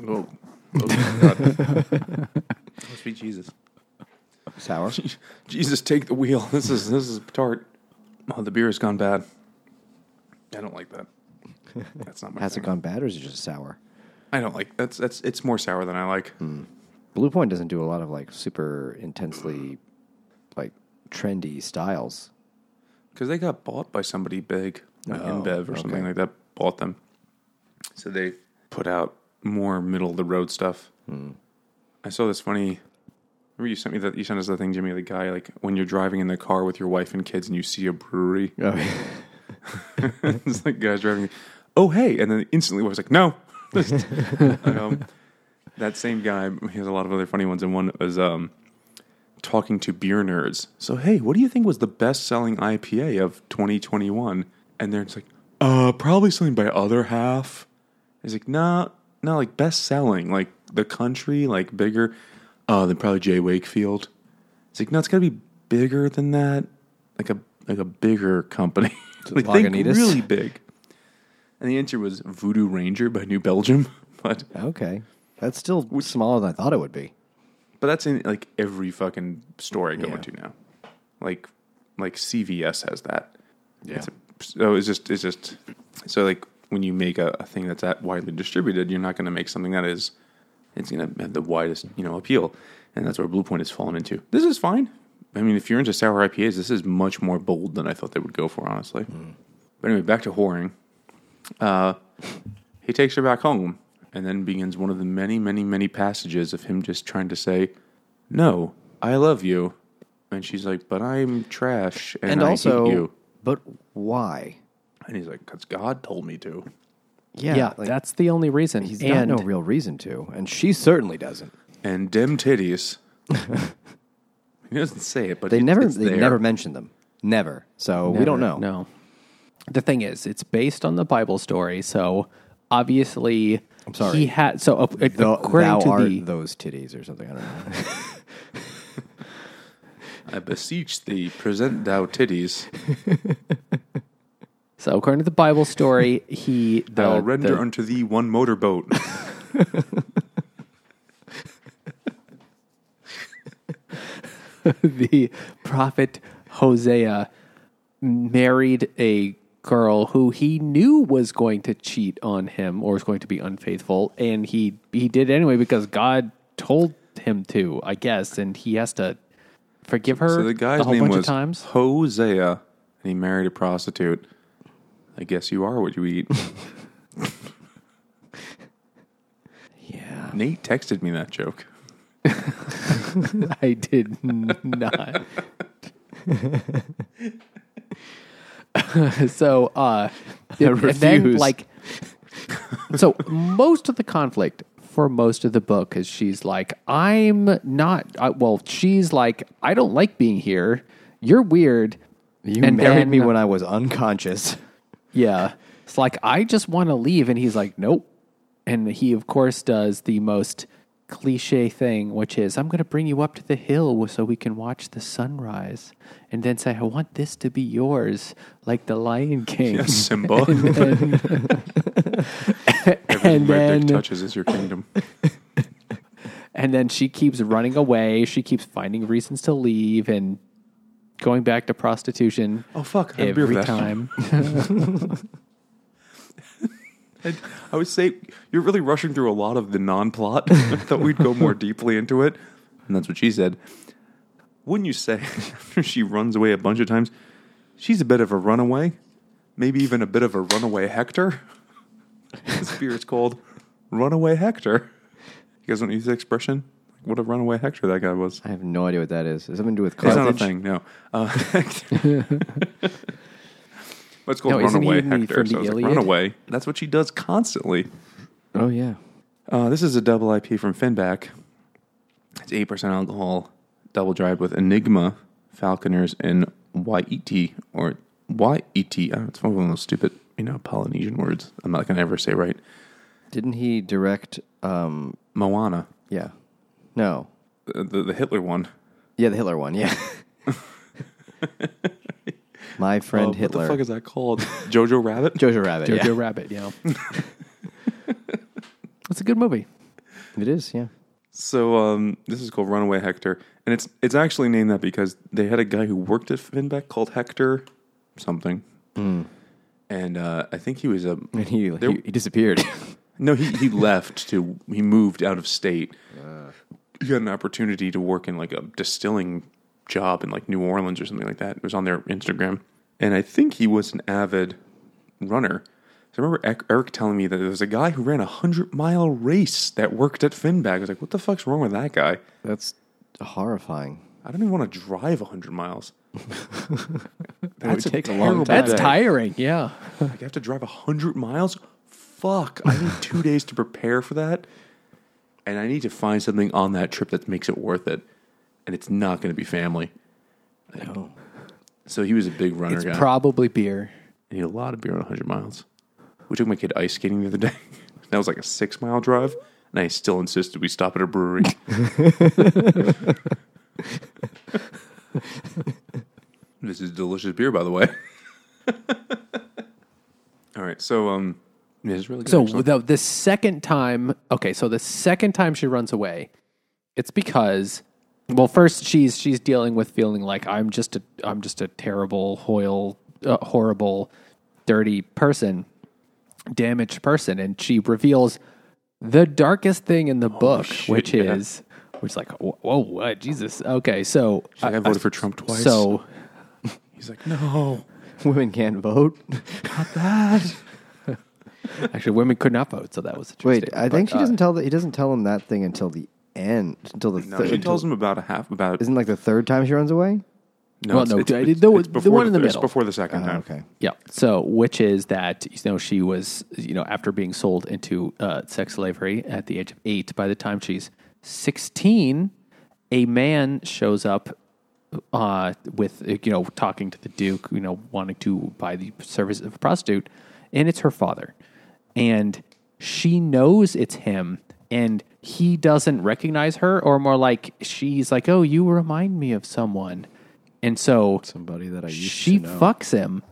Oh, oh God. sweet Jesus! Sour. <laughs> Jesus, take the wheel. This is this is tart. Oh, the beer has gone bad. I don't like that. That's not my. Has it gone bad or is it just sour? I don't like that's that's it's more sour than I like. Blue Point doesn't do a lot of like super intensely like trendy styles. because they got bought by somebody big, like Oh, InBev or okay. something like that, bought them. So they put out more middle of the road stuff. Hmm. I saw this funny. Remember you sent me that? You sent us the thing, Jimmy. The guy like when you're driving in the car with your wife and kids and you see a brewery. Oh, <laughs> it's like guys driving. Oh hey, and then instantly I was like no. <laughs> um, that same guy. He has a lot of other funny ones, and one was um, talking to beer nerds. So hey, what do you think was the best selling IPA of 2021? And they're just like, uh, probably something by Other Half. He's like, nah, no, like best selling, like the country, like bigger. Uh, then probably J. Wakefield. It's like, no, it's got to be bigger than that, like a like a bigger company, <laughs> like think really big. And the answer was Voodoo Ranger by New Belgium, <laughs> but okay. That's still smaller than I thought it would be. but that's in like every fucking store I go Yeah. into now. Like like CVS has that. Yeah. It's a, so it's just it's just so like when you make a, a thing that's that widely distributed, you're not going to make something that is it's going to have the widest you know appeal, and that's where Blue Point has fallen into. This is fine. I mean, if you're into sour IPAs, this is much more bold than I thought they would go for, honestly. Hmm. But anyway, back to whoring. Uh, he takes her back home, and then begins one of the many, many, many passages of him just trying to say, "No, I love you," and she's like, "But I'm trash, and, And, I also, hate you." but why? And he's like, "Cause God told me to." Yeah, like, that's the only reason. he's and got no real reason to, and she certainly doesn't. And dem titties. <laughs> he doesn't say it, but They it- never, it's they there. never mention them. Never. So we don't know. No. The thing is, it's based on the Bible story, so obviously I'm sorry. He had so uh, Thou, according thou to art the those titties or something. I don't know. <laughs> I beseech thee, present thou titties. <laughs> so according to the Bible story, he the, I'll render the- unto thee one motorboat. <laughs> the prophet Hosea married a girl who he knew was going to cheat on him or was going to be unfaithful and he he did anyway because God told him to I guess and he has to forgive her so the guy's a whole name bunch was of times Hosea, and he married a prostitute. I guess you are what you eat. <laughs> yeah. Nate texted me that joke. <laughs> I did not <laughs> <laughs> so uh <laughs> and then refuse. like so most of the conflict for most of the book is she's like, I'm not. Uh, well, she's like, I don't like being here. You're weird. You And married then- me when I was unconscious. <laughs> Yeah. It's like, I just want to leave. And he's like, nope. And he, of course, does the most cliche thing, which is, I'm going to bring you up to the hill so we can watch the sunrise. And then say, I want this to be yours, like the Lion <laughs> King. Yeah, <laughs> Simba. and <laughs> Everything my then- dick touches is your kingdom. And then she keeps running away. She keeps finding reasons to leave and going back to prostitution Oh fuck! Every time. I, I would say you're really rushing through a lot of the non-plot. <laughs> I thought we'd go more deeply into it, and that's what she said. Wouldn't you say <laughs> after she runs away a bunch of times, she's a bit of a runaway, maybe even a bit of a runaway Hector? this beer is called Runaway Hector. You guys don't use the expression? What a runaway Hector that guy was. I have no idea what that is. Is something to do with It's not a thing, no. Uh, <laughs> Let's call No, it isn't he Runaway Hector. So the it's like? Runaway. That's what she does constantly. Oh yeah. Uh, this is a double IP from Finback. It's 8% alcohol, double dried with Enigma, Falconers, and Wai-iti, or Wai-iti. Uh, it's one of those stupid, you know, Polynesian words I'm not going to ever say right. Didn't he direct? Um, Moana, yeah. No. the, the, the Hitler one. Yeah, the Hitler one. Yeah. <laughs> <laughs> My friend Uh, Hitler. What the fuck is that called? Jojo Rabbit? <laughs> Jojo Rabbit. Jojo yeah. Rabbit, yeah. <laughs> It's a good movie. It is. Yeah. So um, this is called Runaway Hector, and it's it's actually named that because they had a guy who worked at Finback called Hector something, and uh, I think he was a <laughs> And he There- he, he disappeared. no he he left to he moved out of state. He got an opportunity to work in like a distilling job in like New Orleans or something like that. It was on their Instagram, and I think he was an avid runner. So I remember Eric telling me that there was a guy who ran a hundred mile race that worked at Finback. I was like, what the fuck's wrong with that guy? That's horrifying. I don't even want to drive 100 miles. <laughs> That would take a long time. That's day. tiring, yeah. <laughs> Like, I have to drive 100 miles? Fuck. I need two <laughs> days to prepare for that. And I need to find something on that trip that makes it worth it. And it's not going to be family. No. So he was a big runner It's guy. probably beer. I need a lot of beer on 100 miles. We took my kid ice skating the other day. <laughs> that was like a six mile drive. And I still insisted we stop at a brewery. <laughs> this is delicious beer, by the way. <laughs> All right, so um, yeah, it's really good. So actually. the the second time, okay, so the second time she runs away, it's because well, first she's she's dealing with feeling like I'm just a I'm just a terrible, hoil, uh, horrible, dirty person, damaged person, and she reveals the darkest thing in the book, shit, which yeah. is which is like whoa, whoa what Jesus okay, so like, I voted for Trump twice. so he's like, no, <laughs> Women can't vote. not that. <laughs> actually women could not vote, so that was a true Wait, statement, I think she uh, doesn't tell the, he doesn't tell him that thing until the end. Until the No, third. she tells him about a half about. Isn't like the third time she runs away? No, Well, it's, no, it's, the- it's, the- it's the one in the It's middle. before the second Oh, time. okay. Yeah. So, which is that you know she was you know after being sold into uh, sex slavery at the age of eight. By the time she's sixteen, a man shows up uh, with you know talking to the duke, you know wanting to buy the service of a prostitute, and it's her father, and she knows it's him, and he doesn't recognize her, or more like she's like, "Oh, you remind me of someone," and so Somebody that I used she to know. fucks him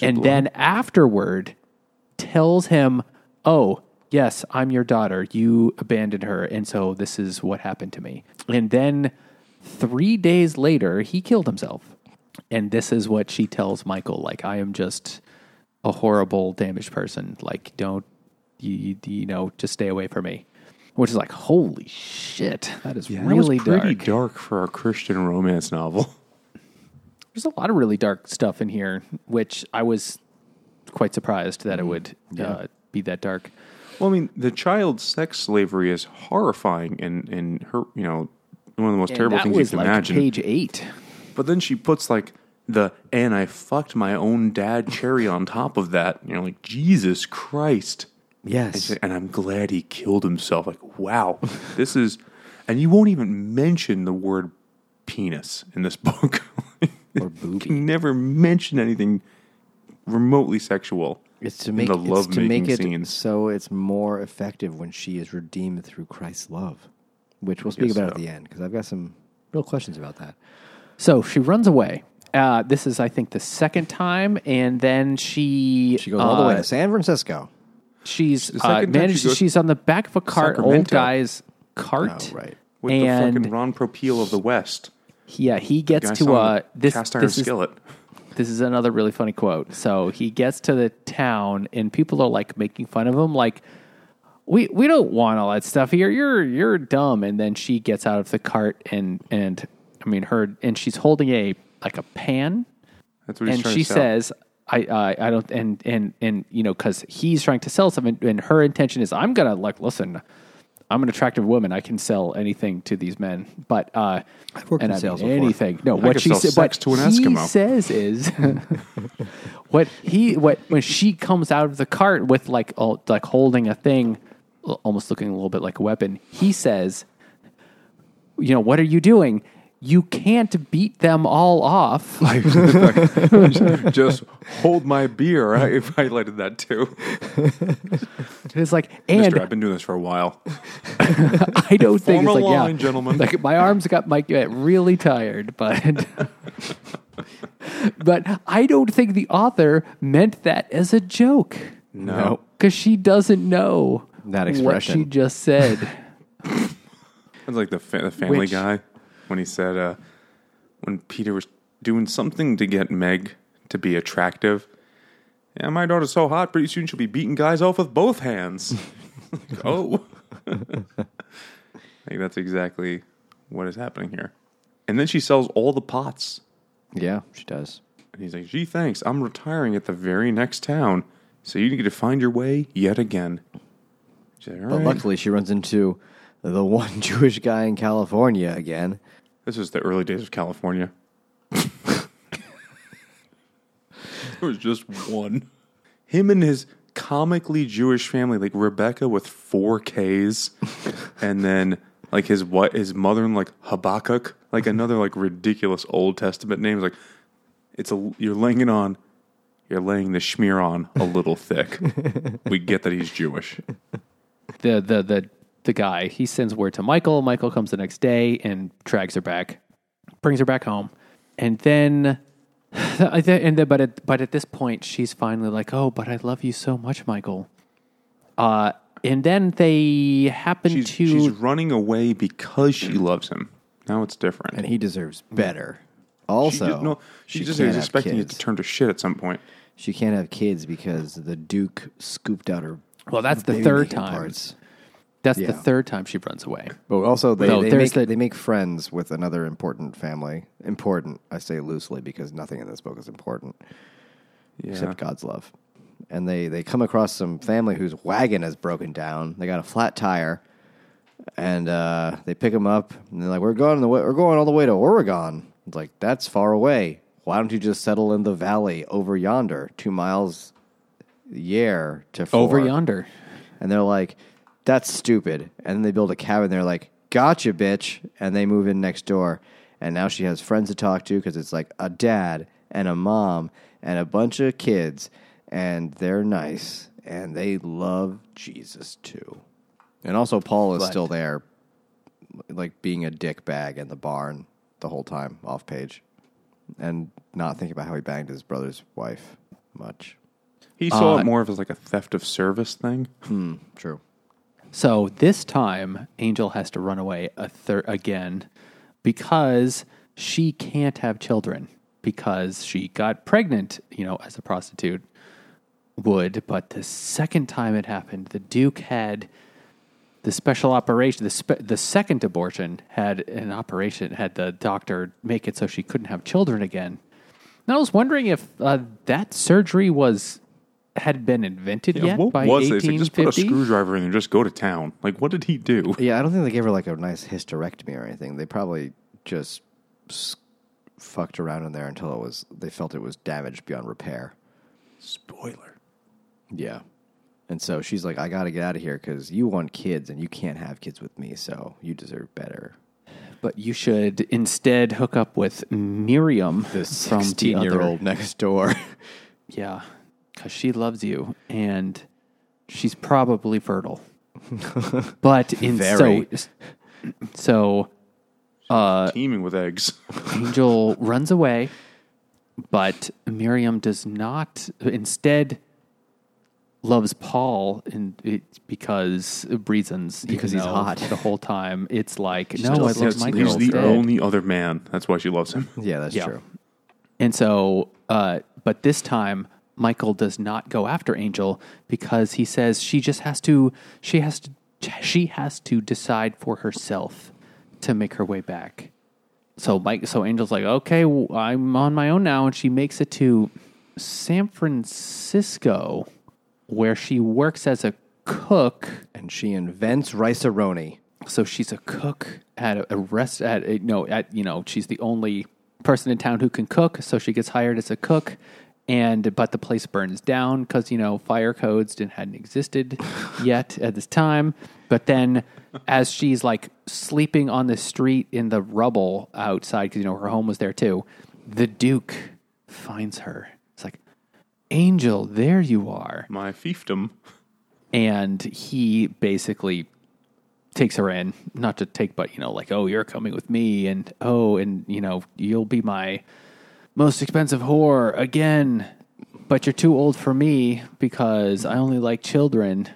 and then afterward tells him, "Oh, yes, I'm your daughter. You abandoned her, and so this is what happened to me." And then 3 days later, he killed himself. And this is what she tells Michael, like I am just a horrible damaged person. Like don't you, you, you know, just stay away from me. Which is like, holy shit, that is Yeah, that really was pretty dark. dark for a Christian romance novel. <laughs> There's a lot of really dark stuff in here, which I was quite surprised that it would uh, be that dark. Well, I mean, the child sex slavery is horrifying and and her, you know, one of the most And terrible things you can like imagine. page eight. But then she puts like the and I fucked my own dad cherry on top of that. You know, like Jesus Christ. And, Yes. she- and I'm glad he killed himself. Like wow, this is, and you won't even mention the word penis in this <laughs> book. Or You booby. never mention anything remotely sexual. It's to in make the it's love to make it scenes. so it's more effective when she is redeemed through Christ's love, which we'll speak about at the end because I've got some real questions about that. So she runs away. Uh, this is, I think, the second time, and then she She goes all the way uh, to San Francisco. She's The uh, second time manages. she goes she's on the back of a cart, old Sacramento. guy's cart. Oh, right. With and the fucking Ron Popeil of the West. yeah, he gets Guy to selling uh, the this. cast iron This is, skillet. this is another really funny quote. So he gets to the town, and people are like making fun of him, like. We, we don't want all that stuff here. You're you're dumb. And then she gets out of the cart and and I mean her and she's holding a like a pan That's what he's and trying she to sell. says I, I I don't and and and you know because he's trying to sell something and her intention is I'm gonna like listen I'm an attractive woman I can sell anything to these men but uh worked and in I sales mean, before. anything no I what could she sell said sex what to an he Eskimo. says is <laughs> what he what when she comes out of the cart with like oh, like holding a thing almost looking a little bit like a weapon he says you know what are you doing you can't beat them all off <laughs> <laughs> Just hold my beer. I highlighted that too. It's like, and Mister, I've been doing this for a while. <laughs> I don't think Form it's a like, line, yeah, gentlemen. Like my arms got might get really tired, but but I don't think the author meant that as a joke No. because she doesn't know That what expression. she just said. It's like the, fa- the Family Which- Guy when he said uh, when Peter was doing something to get Meg to be attractive. Yeah, my daughter's so hot. Pretty soon she'll be beating guys off with both hands. <laughs> Like, oh, <laughs> I think that's exactly what is happening here. And then she sells all the pots. Yeah, she does. And he's like, "Gee, thanks. I'm retiring at the very next town, so you need to find your way yet again." Like, "All But right." luckily, she runs into the <laughs> one Jewish guy in California again. This was the early days of California. <laughs> there was just one. Him and his comically Jewish family, like Rebecca with four Ks, <laughs> and then like his what his mother and like Habakkuk, like another like ridiculous Old Testament name. Like it's a you're laying it on, you're laying the schmear on a little thick. <laughs> we get that he's Jewish. the the the the guy he sends word to Michael. Michael comes the next day and drags her back, brings her back home, and then. <sighs> And then, but at but at this point, she's finally like, "Oh, but I love you so much, Michael." Uh, and then they happen She's, to she's running away because she loves him. Now it's different. And he deserves better. She Also, just, no, she, just is have expecting it to turn to shit at some point. She can't have kids because the Duke scooped out her. well. That's the third time. Parts. That's Yeah. the third time she runs away. But also, they, No, they, there's make, the- they make friends with another important family. Important, I say loosely, because nothing in this book is important Yeah. except God's love. And they, they come across some family whose wagon has broken down. They got a flat tire, and uh, they pick them up. And they're like, "We're going the way, we're going all the way to Oregon." It's like that's far away. Why don't you just settle in the valley over yonder, two miles, year to four. Over yonder. And they're like, that's stupid. And then they build a cabin. They're like, gotcha, bitch. And they move in next door. And now she has friends to talk to because it's like a dad and a mom and a bunch of kids. And they're nice. And they love Jesus too. And also, Paul is But- still there, like being a dick bag in the barn the whole time, off page. And not thinking about how he banged his brother's wife much. He saw Uh, it more of as like a theft of service thing. Hmm, true. So this time, Angel has to run away a third again because she can't have children because she got pregnant, you know, as a prostitute would. But the second time it happened, the Duke had the special operation. The spe- the second abortion had an operation had the doctor make it so she couldn't have children again. And I was wondering if uh, that surgery was had been invented yet what by was it? It's like, just put a screwdriver in and just go to town. Like, what did he do? Yeah, I don't think they gave her like a nice hysterectomy or anything. They probably just fucked around in there until it was they felt it was damaged beyond repair. Spoiler. Yeah. And so she's like, I got to get out of here because you want kids and you can't have kids with me, so you deserve better. But you should instead hook up with Miriam The from the 16 year other- old next door. <laughs> Yeah, because she loves you and she's probably fertile. but <laughs> in Very. so so uh, Teeming with eggs. <laughs> Angel runs away, but Miriam does not. Instead, loves Paul and it because of reasons. Because he's hot. the whole time. It's like still no, I loves love Michael. He's the instead. only other man. That's why she loves him. yeah, that's Yeah. true. And so, uh, but this time, Michael does not go after Angel because he says she just has to. She has to. She has to decide for herself to make her way back. So Mike, so Angel's like, okay, well, I'm on my own now, and she makes it to San Francisco, where she works as a cook. And she invents rice-a-roni. So she's a cook at a, a rest at a, no at you know she's the only person in town who can cook. So she gets hired as a cook, and but the place burns down because you know fire codes didn't hadn't existed <laughs> yet at this time. But then, as she's like sleeping on the street in the rubble outside because you know her home was there too, the Duke finds her. It's like, Angel, there you are My fiefdom. and he basically takes her in not to take but you know like oh you're coming with me and oh and you know you'll be my most expensive whore again but you're too old for me because i only like children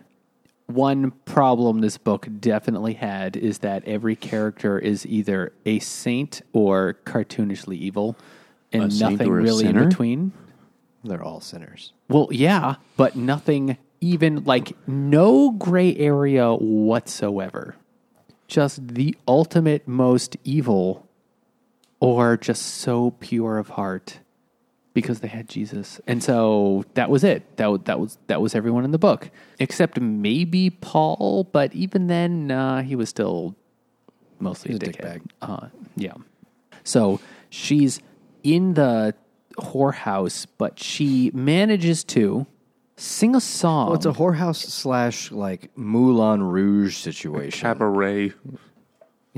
one problem this book definitely had is that every character is either a saint or cartoonishly evil and saint nothing or a really in between They're all sinners. well, yeah, but nothing even like no gray area whatsoever. Just the ultimate most evil or just so pure of heart because they had Jesus. And so that was it. That that was that was everyone in the book except maybe Paul, but even then nah, he was still mostly He's a a dickhead. dickbag. Uh, yeah. So she's in the whorehouse, but she manages to sing a song. Well, it's a whorehouse slash like Moulin Rouge situation. Cabaret.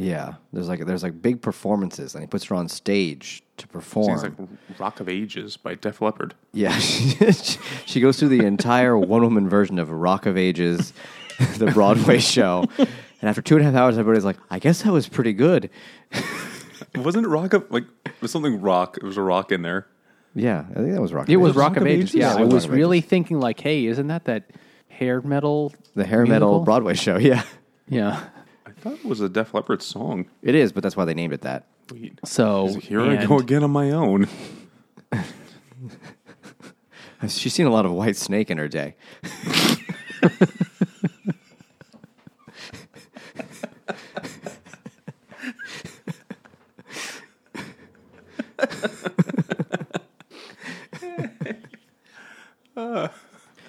Yeah, there's like there's like big performances, and he puts her on stage to perform. Sounds like Rock of Ages by Def Leppard. Yeah, she <laughs> she goes through the entire one woman version of Rock of Ages, <laughs> the Broadway show. And after two and a half hours, everybody's like, I guess that was pretty good. <laughs> Wasn't it Rock of like it was something rock? It was a rock in there. Yeah, I think that was Rock it of was Ages. Rock of of Ages. Ages? Yeah, Yeah, I it was was Rock of really thinking like, hey, isn't that that hair metal? The hair metal? Broadway show. Yeah, Yeah. I thought it was a Def Leppard song. it is, but that's why they named it that. Wait, So here I go again on my own. <laughs> She's seen a lot of Whitesnake in her day.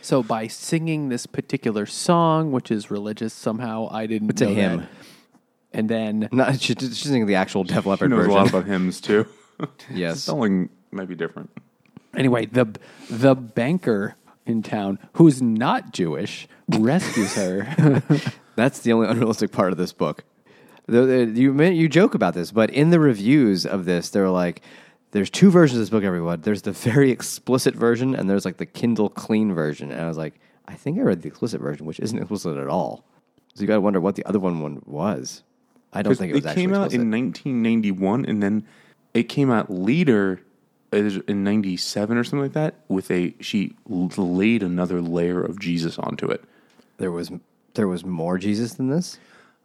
So by singing this particular song, which is religious somehow, I didn't It's a know hymn. that. And then <laughs> Not she, she's singing the actual Def He Leppard knows version. a lot about hymns too. <laughs> yes, Spelling might be different. anyway, the the banker in town who's not Jewish rescues her. <laughs> That's the only unrealistic part of this book. The- the- You you joke about this, but in the reviews of this, they're like, "There's two versions of this book, everyone. There's the very explicit version, and there's like the Kindle clean version." And I was like, "I think I read the explicit version, which isn't explicit at all." So you got to wonder what the other one one was. I don't think it was actually came out explicit. in 1991, and then it came out later uh, in 97 or something like that. With a she laid another layer of Jesus onto it. there was there was more Jesus than this.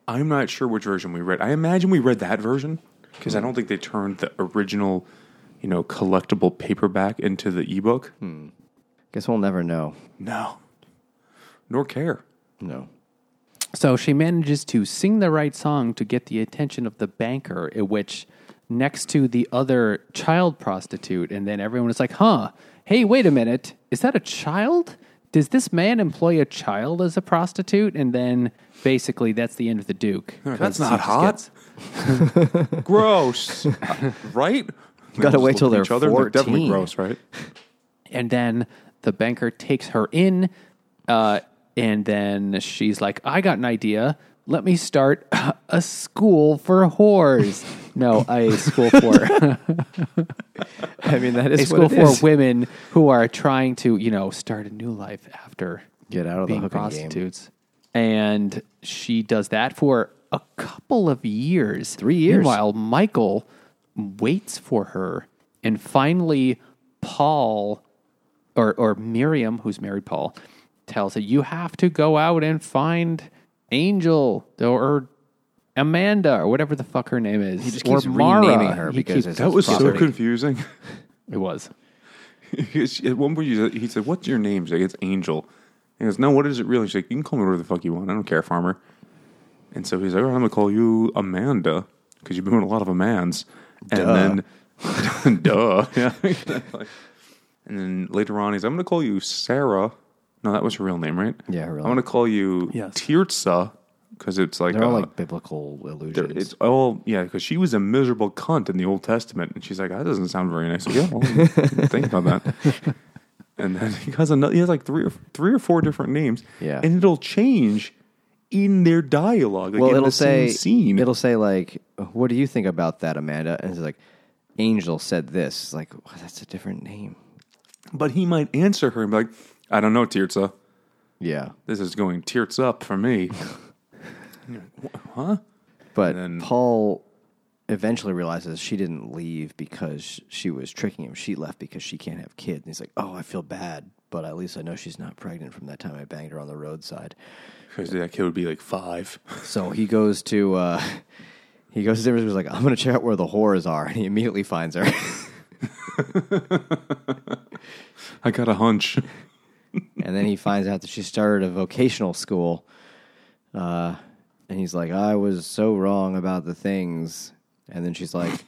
I'm not sure which version we read. I imagine we read that version because I hmm. don't think they turned the original, you know, collectible paperback into the ebook. Hmm. Guess we'll never know. No, nor care. No. So she manages to sing the right song to get the attention of the banker, at which next to the other child prostitute, and then everyone is like, huh, hey, wait a minute, is that a child? Does this man employ a child as a prostitute? And then basically that's the end of the Duke. That's not hot. gets- <laughs> Gross, right? <laughs> Gotta wait till look they're each other. They're definitely gross, right? and then the banker takes her in. Uh, and then she's like, I got an idea. Let me start <laughs> a school for whores. <laughs> no, a school for <laughs> I mean, that is a school for is. women who are trying to, you know, start a new life after Get out of the being game. prostitutes. And she does that for a couple of years. Three years. Meanwhile, Michael waits for her. And finally, Paul or, or Miriam, who's married Paul, tells her, You have to go out and find Angel or Amanda or whatever the fuck her name is. He just or keeps Mara. renaming her He because keeps- it's That was so property. confusing. <laughs> it was. At one point, he said- he said, "What's your name?" She's like, "It's Angel." He goes, "No, what is it really?" She's like, "You can call me whatever the fuck you want. I don't care, farmer." And so he's like, "All right, I'm gonna call you Amanda because you've been doing a lot of Amans." And then, <laughs> duh, <laughs> yeah. and then later on, he's, "I'm gonna call you Sarah." No, that was her real name, right? Yeah, her real I'm gonna call you Yes. Tirzah because it's like They're all uh, like biblical they're- illusions. It's all yeah, because she was a miserable cunt in the Old Testament, and she's like, that doesn't sound very nice. Yeah, well, <laughs> think about that. And then he has another. He has like three or three or four different names. Yeah. and it'll change in their dialogue. Like well, in it'll the same say scene. it'll say like, "What do you think about that, Amanda?" And it's like, "Angel said this." It's like, well, that's a different name. but he might answer her and be like, I don't know, Tirzah. Yeah, This is going Tirza up for me. <laughs> huh? but then- Paul eventually realizes she didn't leave because she was tricking him. She left because she can't have kids. And he's like, "Oh, I feel bad, but at least I know she's not pregnant from that time I banged her on the roadside." Because that kid would be like five. <laughs> So he goes to uh, he goes to He's like, I'm going to check out where the whores are, and <laughs> he immediately finds her. I got a hunch. And then he finds out that she started a vocational school. Uh, and he's like, I was so wrong about the things. And then she's like,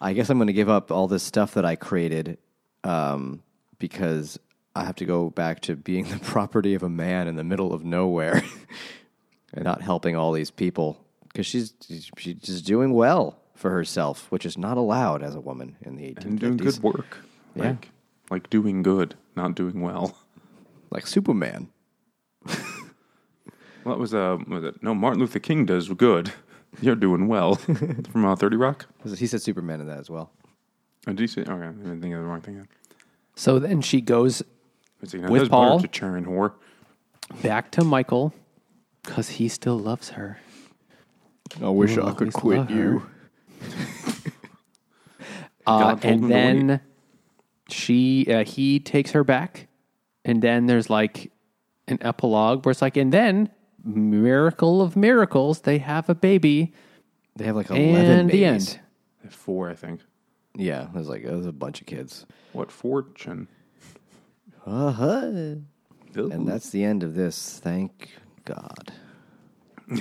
I guess I'm going to give up all this stuff that I created um, because I have to go back to being <laughs> the property of a man in the middle of nowhere <laughs> and not helping all these people because she's she's just doing well for herself, which is not allowed as a woman in the 1850s. and doing good work. Yeah. Like, like doing good, not doing well. Like Superman. <laughs> What was uh was it? No, Martin Luther King does good. <laughs> You're doing well <laughs> from uh, Thirty Rock. He said Superman in that as well. Oh, did you say? Okay, I didn't think of the wrong thing. So then she goes It's like, With "That's Paul? to churn whore. back to Michael because he still loves her. I wish Will always love her. Uh, God told him and to then she, uh, he takes her back, and then there's like an epilogue where it's like, and then miracle of miracles, they have a baby, They have like eleven and the babies. end. Four, I think. Yeah, there's like there's a bunch of kids. What fortune? Uh huh. And that's the end of this. Thank God. <laughs>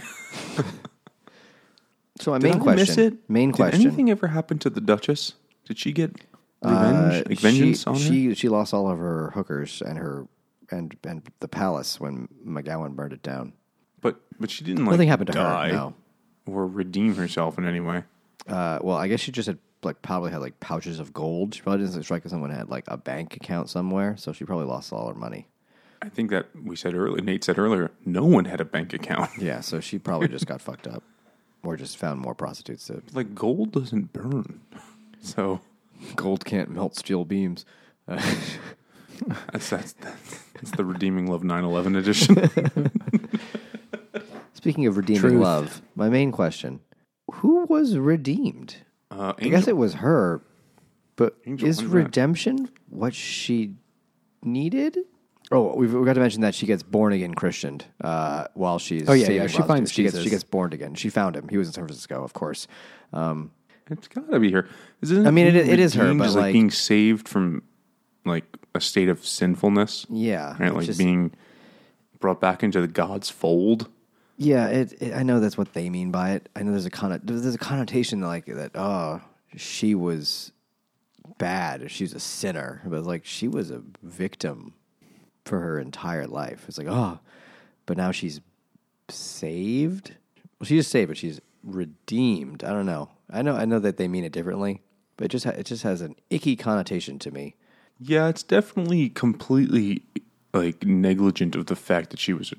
so my Did main I question. miss it? Main Did question. anything ever happen to the Duchess? Did she get revenge? like vengeance she, on her? she she lost all of her hookers and her and and the palace when Magowan burned it down. But but she didn't like Nothing happened to die her. No. or redeem herself in any way. Uh, well, I guess she just had like probably had like pouches of gold. She probably didn't strike someone had like a bank account somewhere, so she probably lost all her money. I think that we said earlier. Nate said earlier, no one had a bank account. Yeah, so she probably <laughs> just got fucked up, or just found more prostitutes. To Like gold doesn't burn, so gold can't melt steel beams. Uh, <laughs> that's that's that's the redeeming love 9/11 edition. <laughs> speaking of redeeming Truth. love, my main question: Who was redeemed? Uh, I guess it was her, but Angel, is when's that? redemption what she needed? Oh, we've we got to mention that she gets born again Christianed uh, while she's Oh, yeah, yeah, she prostitutes. finds she gets she gets born again. She found him. He was in San Francisco, of course. Um, It's got to be her. Isn't I mean, it- it is her, redeemed but, like, being saved from like a state of sinfulness, yeah, right? it's Like just- being brought back into the God's fold. Yeah, it, it, I know that's what they mean by it. I know there's a conno- there's a connotation like that. Oh, she was bad. She was a sinner, but like she was a victim for her entire life. It's like oh, but now she's saved. Well, she's saved, but she's redeemed. I don't know. I know. I know that they mean it differently, but it just ha- it just has an icky connotation to me. Yeah, it's definitely completely like negligent of the fact that she was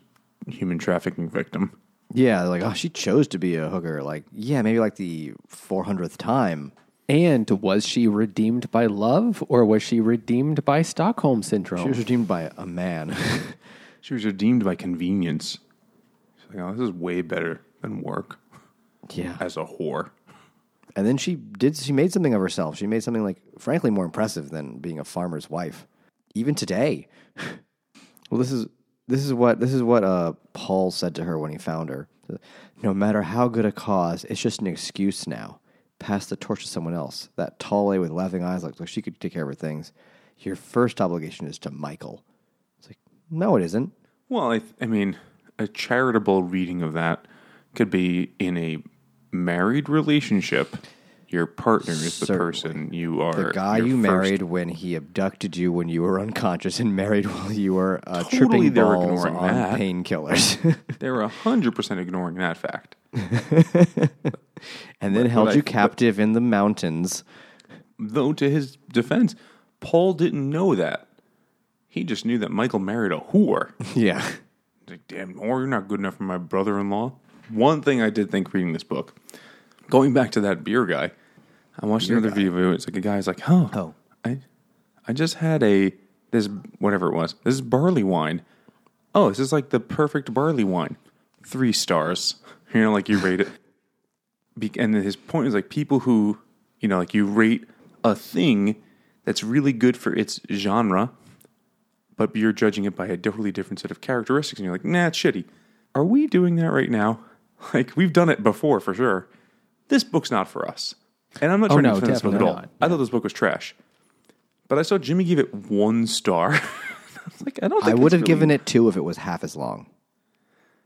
a human trafficking victim. Yeah, like oh, she chose to be a hooker. Like yeah, maybe like the four hundredth time. And was she redeemed by love or was she redeemed by Stockholm syndrome? She was redeemed by a man. <laughs> She was redeemed by convenience. She's like, oh, this is way better than work yeah, as a whore. and then she did. She made something of herself. She made something like frankly more impressive than being a farmer's wife, even today. well, this is this is what this is what uh, Paul said to her when he found her. No matter how good a cause, it's just an excuse now. Pass the torch to someone else. That tall lady with laughing eyes, like, like she could take care of her things. Your first obligation is to Michael. It's like, no, it isn't. Well, I, th- I mean, a charitable reading of that could be in a married relationship. Your partner is the Certainly. person you are. The guy you married when he abducted you when you were unconscious and married <laughs> while you were uh, Totally tripping they were balls ignoring on that. painkillers, <laughs> They were hundred percent ignoring that fact. and then held I- you but- captive in the mountains. Though, to his defense, Paul didn't know that. He just knew that Michael married a whore. <laughs> Yeah, He's like, damn, whore, you're not good enough for my brother-in-law. One thing I did think reading this book, going back to that beer guy, I watched another video. It's like a guy's like, "Oh, Oh. I, I just had a this whatever it was. This is barley wine. Oh, this is like the perfect barley wine. Three stars. <laughs> You know, like you rate it. Be- and his point is like people who, you know, like you rate a thing that's really good for its genre, but you're judging it by a totally different set of characteristics, and you're like, nah, it's shitty. Are we doing that right now? <laughs> Like we've done it before for sure. This book's not for us. And I'm not Oh, trying no, to defend this book at all. not. I thought this book was trash. But I saw Jimmy give it one star. <laughs> I was like, I don't. Think I would that's have given it two if it was half as long.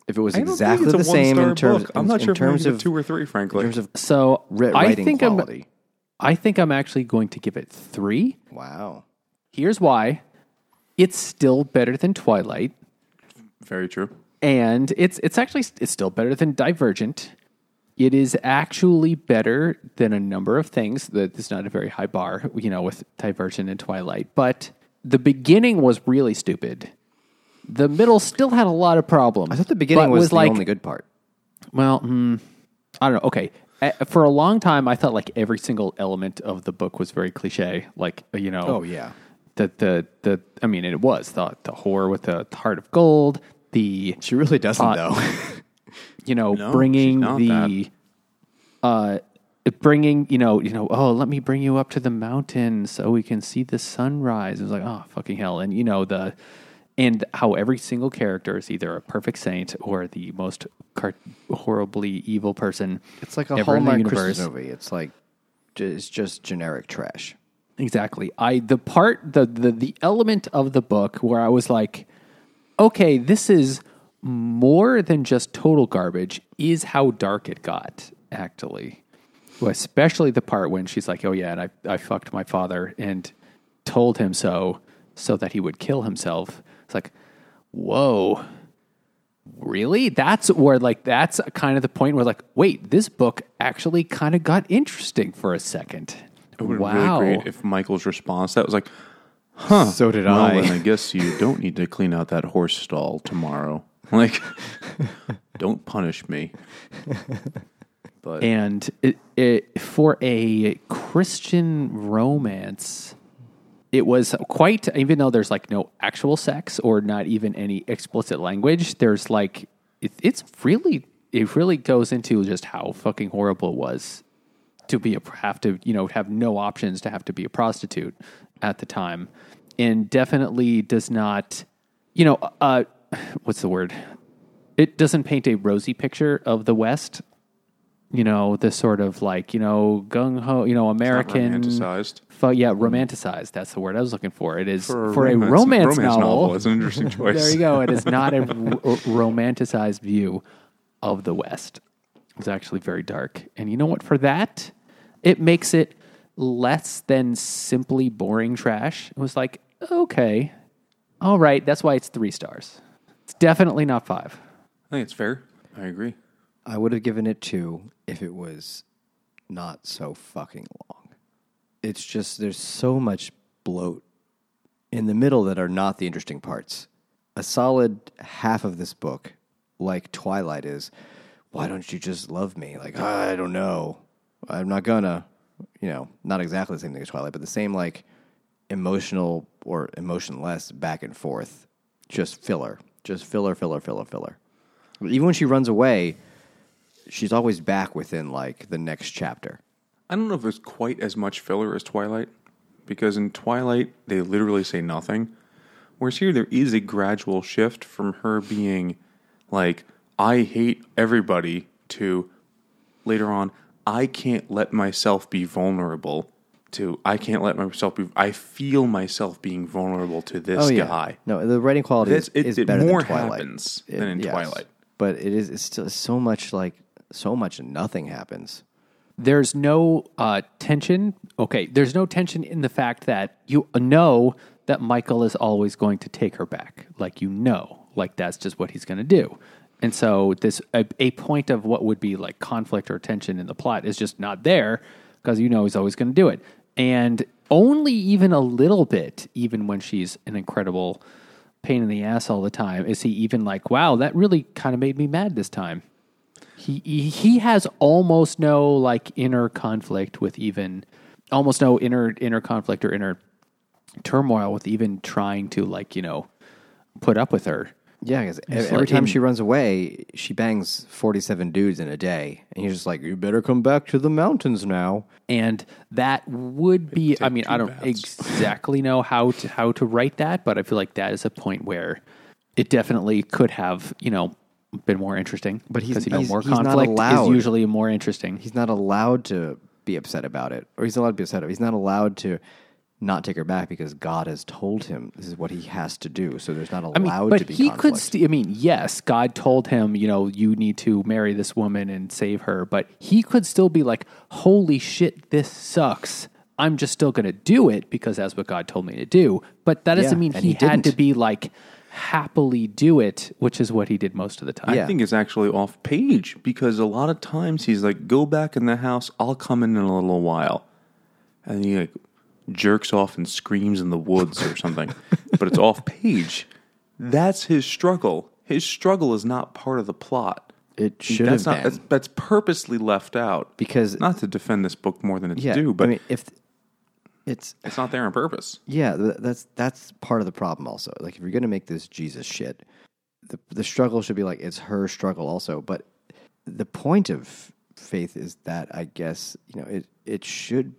If it was I don't think exactly the same in terms, book. I'm in, not in sure if terms give of two or three. Frankly, in terms of So I writing think I'm quality. I think I'm actually going to give it three. wow. Here's why. It's still better than Twilight, very true. And it's it's actually it's still better than Divergent. It is actually better than a number of things. That is not a very high bar, you know, with Divergent and Twilight. But the beginning was really stupid. The middle still had a lot of problems. I thought the beginning but was, the like, only good part. Well, mm, I don't know. Okay. Uh, For a long time, I thought like every single element of the book was very cliche. Like, you know, Oh, yeah. the the the. I mean, it was the the whore with the heart of gold. The She really doesn't Uh, though. <laughs> you know No, bringing the uh bringing you know you know oh let me bring you up to the mountain so we can see the sunrise. It was like oh fucking hell, and you know the and how every single character is either a perfect saint or the most car- horribly evil person. it's like a ever in the Hallmark Christmas movie. It's like it's just generic trash. Exactly. I the part the the the element of the book where I was like, okay, this is more than just total garbage. Is how dark it got actually. Well, especially the part when she's like, "Oh yeah, and I I fucked my father and told him so, so that he would kill himself." It's like, whoa, really? That's where like that's kind of the point where like, wait, this book actually kind of got interesting for a second. It would wow. really great if Michael's response that was like, "Huh." So did well, I. Then I guess you don't need to clean out that horse stall tomorrow. <laughs> Like, don't punish me. But and it, it, for a Christian romance, it was quite. Even though there's like no actual sex or not even any explicit language, there's like it, it's really it really goes into just how fucking horrible it was to be a have to you know have no options to have to be a prostitute at the time, and definitely does not you know uh what's the word it doesn't paint a rosy picture of the West. You know, the sort of like, you know, gung ho, you know, American. romanticized. Fu- yeah, romanticized. That's the word I was looking for. It is for, For a romance, romance novel. It's an interesting <laughs> choice. there you go. It is not a <laughs> r- romanticized view of the West. It's actually very dark. And you know what? For that, it makes it less than simply boring trash. It was like, okay, all right. That's why it's three stars. It's definitely not five. I think it's fair. I agree. I would have given it two if it was not so fucking long. It's just there's so much bloat in the middle that are not the interesting parts. a solid half of this book, like Twilight is, why don't you just love me? Like, ah, I don't know. I'm not gonna, you know, not exactly the same thing as Twilight, but the same like emotional or emotionless back and forth. Just filler. Just filler, filler, filler, filler. Even when she runs away, she's always back within like the next chapter. I don't know if there's quite as much filler as Twilight, because in Twilight they literally say nothing, whereas here there is a gradual shift from her being like I hate everybody to later on I can't let myself be vulnerable to I can't let myself be I feel myself being vulnerable to this guy. No, the writing quality That's- is, it- is it better more than Twilight. happens than in Twilight. But it is it's still so much like so much nothing happens. There's no uh, tension. Okay, there's no tension in the fact that you know that Michael is always going to take her back. Like you know, like that's just what he's going to do. And so this a, a point of what would be like conflict or tension in the plot is just not there because you know he's always going to do it. And only even a little bit, even when she's an incredible pain in the ass all the time, is he even like, wow, that really kind of made me mad this time. He, he he has almost no like inner conflict with even almost no inner inner conflict or inner turmoil with even trying to like you know put up with her. Yeah, because It's every like time in- she runs away, she bangs forty-seven dudes in a day, and he's just like, "You better come back to the mountains now." and that would be i mean i don't baths. exactly know how to how to write that but i feel like that is a point where it definitely could have you know been more interesting But he's- you know he's- more he's not conflict allowed. is usually more interesting He's not allowed to be upset about it, or he's not allowed to be upset. He's not allowed to not take her back because God has told him this is what he has to do. So there's not allowed I mean, but to be he conflict. could. St- I mean, yes, God told him, you know, you need to marry this woman and save her. But he could still be like, "Holy shit, this sucks." I'm just still going to do it because that's what God told me to do. But that doesn't Yeah, mean he, he had to be like happily do it, which is what he did most of the time. Yeah. I think it's actually off page because a lot of times he's like, "Go back in the house. I'll come in in a little while," and he like jerks off and screams in the woods or something. but it's off page. That's his struggle. His struggle is not part of the plot. It should that's have not. been That's, that's purposely left out because not to defend this book more than it's yeah, due, but I mean, if it's it's not there on purpose. yeah, th- that's that's part of the problem. Also, like if you're gonna make this Jesus shit, the the struggle should be like it's her struggle also. But the point of faith is that I guess you know it it should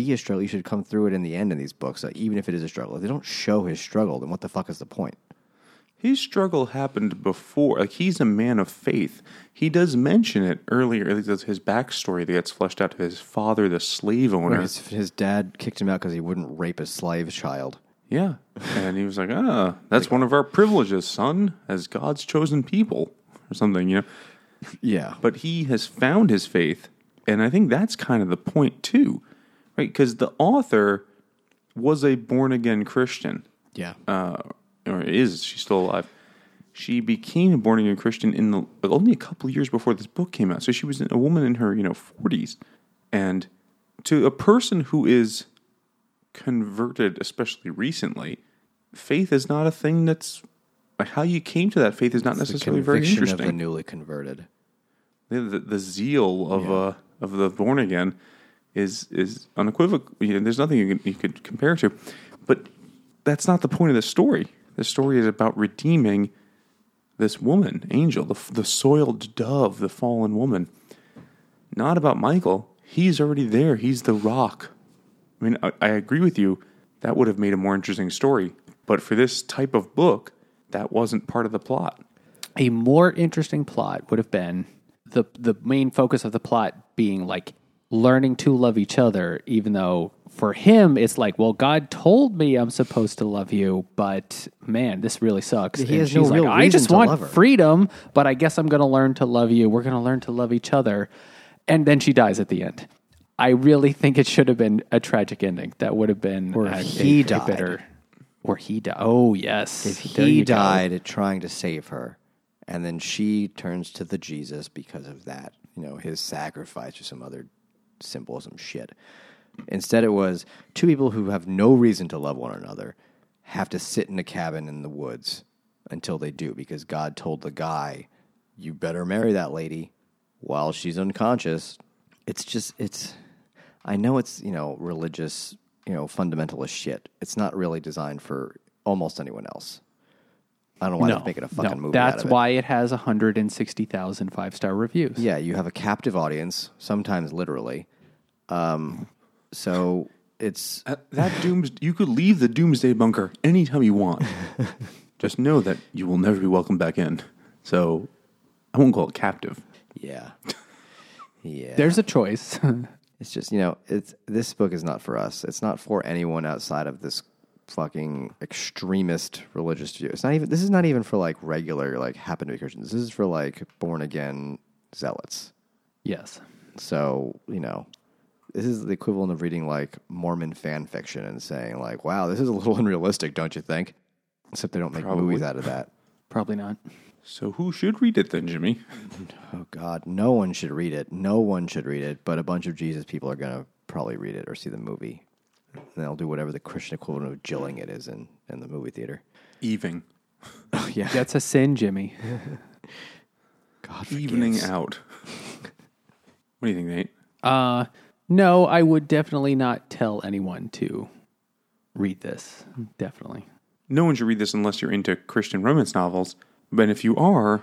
be a struggle. You should come through it in the end in these books, like, even if it is a struggle. If they don't show his struggle, then what the fuck is the point? His struggle happened before. Like he's a man of faith. He does mention it earlier. At least his backstory that gets fleshed out to his father, the slave owner. His, his dad kicked him out because he wouldn't rape a slave child. Yeah. And he was like, ah, that's one of our privileges, son, as God's chosen people, or something, you know. Yeah, But he has found his faith. And I think that's kind of the point, too, right? Because the author was a born again Christian, yeah, uh, or is, she's still alive. She became a born again Christian in the, only a couple of years before this book came out. So she was a woman in her, you know, 40s. And to a person who is converted, especially recently, faith is not a thing that's like how you came to that faith is not the necessarily very interesting. of the newly converted. the, the, the zeal of uh of the born again is is unequivocal. You know, there's nothing you could, you could compare to, but that's not the point of the story. The story is about redeeming this woman, Angel, the the soiled dove, the fallen woman. Not about Michael. He's already there. He's the rock. I mean, I, I agree with you. That would have made a more interesting story. But for this type of book, that wasn't part of the plot. a more interesting plot would have been the the main focus of the plot being like learning to love each other even though for him it's like well god told me i'm supposed to love you but man this really sucks. He And has no she's like, i just want freedom but i guess i'm going to learn to love you. We're going to learn to love each other. And then she dies at the end. I really think it should have been a tragic ending. That would have been Or a, he a- a died. better or he died oh yes. If he you go. died trying to save her, and then she turns to the Jesus because of that, you know, his sacrifice or some other symbolism shit. Instead, it was two people who have no reason to love one another have to sit in a cabin in the woods until they do because God told the guy, "You better marry that lady while she's unconscious." It's just it's I know it's, you know, religious, you know, fundamentalist shit. It's not really designed for almost anyone else. I don't know why no, they're making a fucking no, movie. That's out of it. why it has 160,000 five star reviews. Yeah, you have a captive audience, sometimes literally. Um, so it's <laughs> Uh, that dooms you could leave the doomsday bunker anytime you want. <laughs> Just know that you will never be welcome back in. So I won't call it captive. yeah, yeah. There's a choice. <laughs> It's just you know, it's this book is not for us. It's not for anyone outside of this fucking extremist religious view. It's not even. This is not even for like regular like happen to be Christians. This is for like born again zealots. yes. So you know, this is the equivalent of reading like Mormon fan fiction and saying like, "Wow, this is a little <laughs> unrealistic, don't you think?" Except they don't make Probably. movies out of that. Probably not. So who should read it then, Jimmy? <laughs> Oh God, no one should read it. No one should read it. But a bunch of Jesus people are gonna probably read it or see the movie. And they'll do whatever the Christian equivalent of jilling it is in, in the movie theater. Eving. <laughs> Oh yeah, That's a sin, Jimmy. God Evening forgives. out. what do you think, Nate? Uh, no, I would definitely not tell anyone to read this. Definitely. No one should read this unless you're into Christian romance novels. But if you are,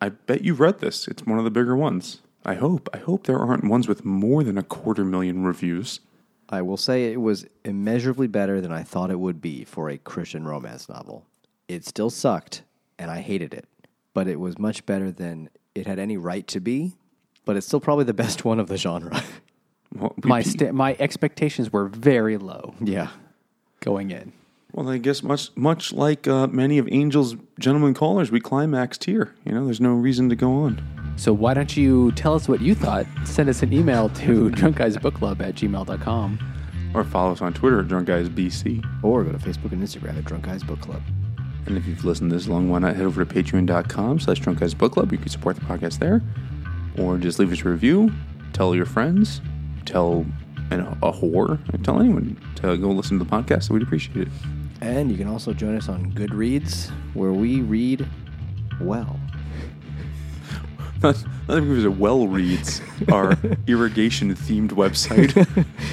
I bet you've read this. It's one of the bigger ones. I hope. I hope there aren't ones with more than a quarter million reviews. I will say it was immeasurably better than I thought it would be for a Christian romance novel. It still sucked, and I hated it, but it was much better than it had any right to be. But it's still probably the <laughs> best one of the genre. Well, we- My sta- my expectations were very low yeah. going in. well, I guess much much like uh, many of Angel's gentlemen callers, we climaxed here. You know, there's no reason to go on. So why don't you tell us what you thought? Send us an email to <laughs> drunkguysbookclub at gmail.com. Or follow us on Twitter at Drunk Guys BC. Or go to Facebook and Instagram at Drunk Guys Book Club. And if you've listened this long, why not head over to patreon.com slash drunk guys book club. You can support the podcast there. Or just leave us a review. Tell your friends. Tell you know, a whore. Tell anyone to go listen to the podcast. We'd appreciate it. And you can also join us on Goodreads, where we read well. <laughs> Not, if a well reads our <laughs> irrigation themed website.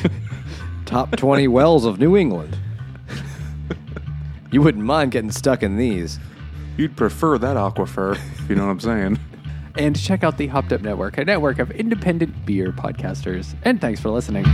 <laughs> Top 20 wells of New England. You wouldn't mind getting stuck in these. You'd prefer that aquifer, if you know what I'm saying. And check out the Hopped Up Network, a network of independent beer podcasters. And thanks for listening.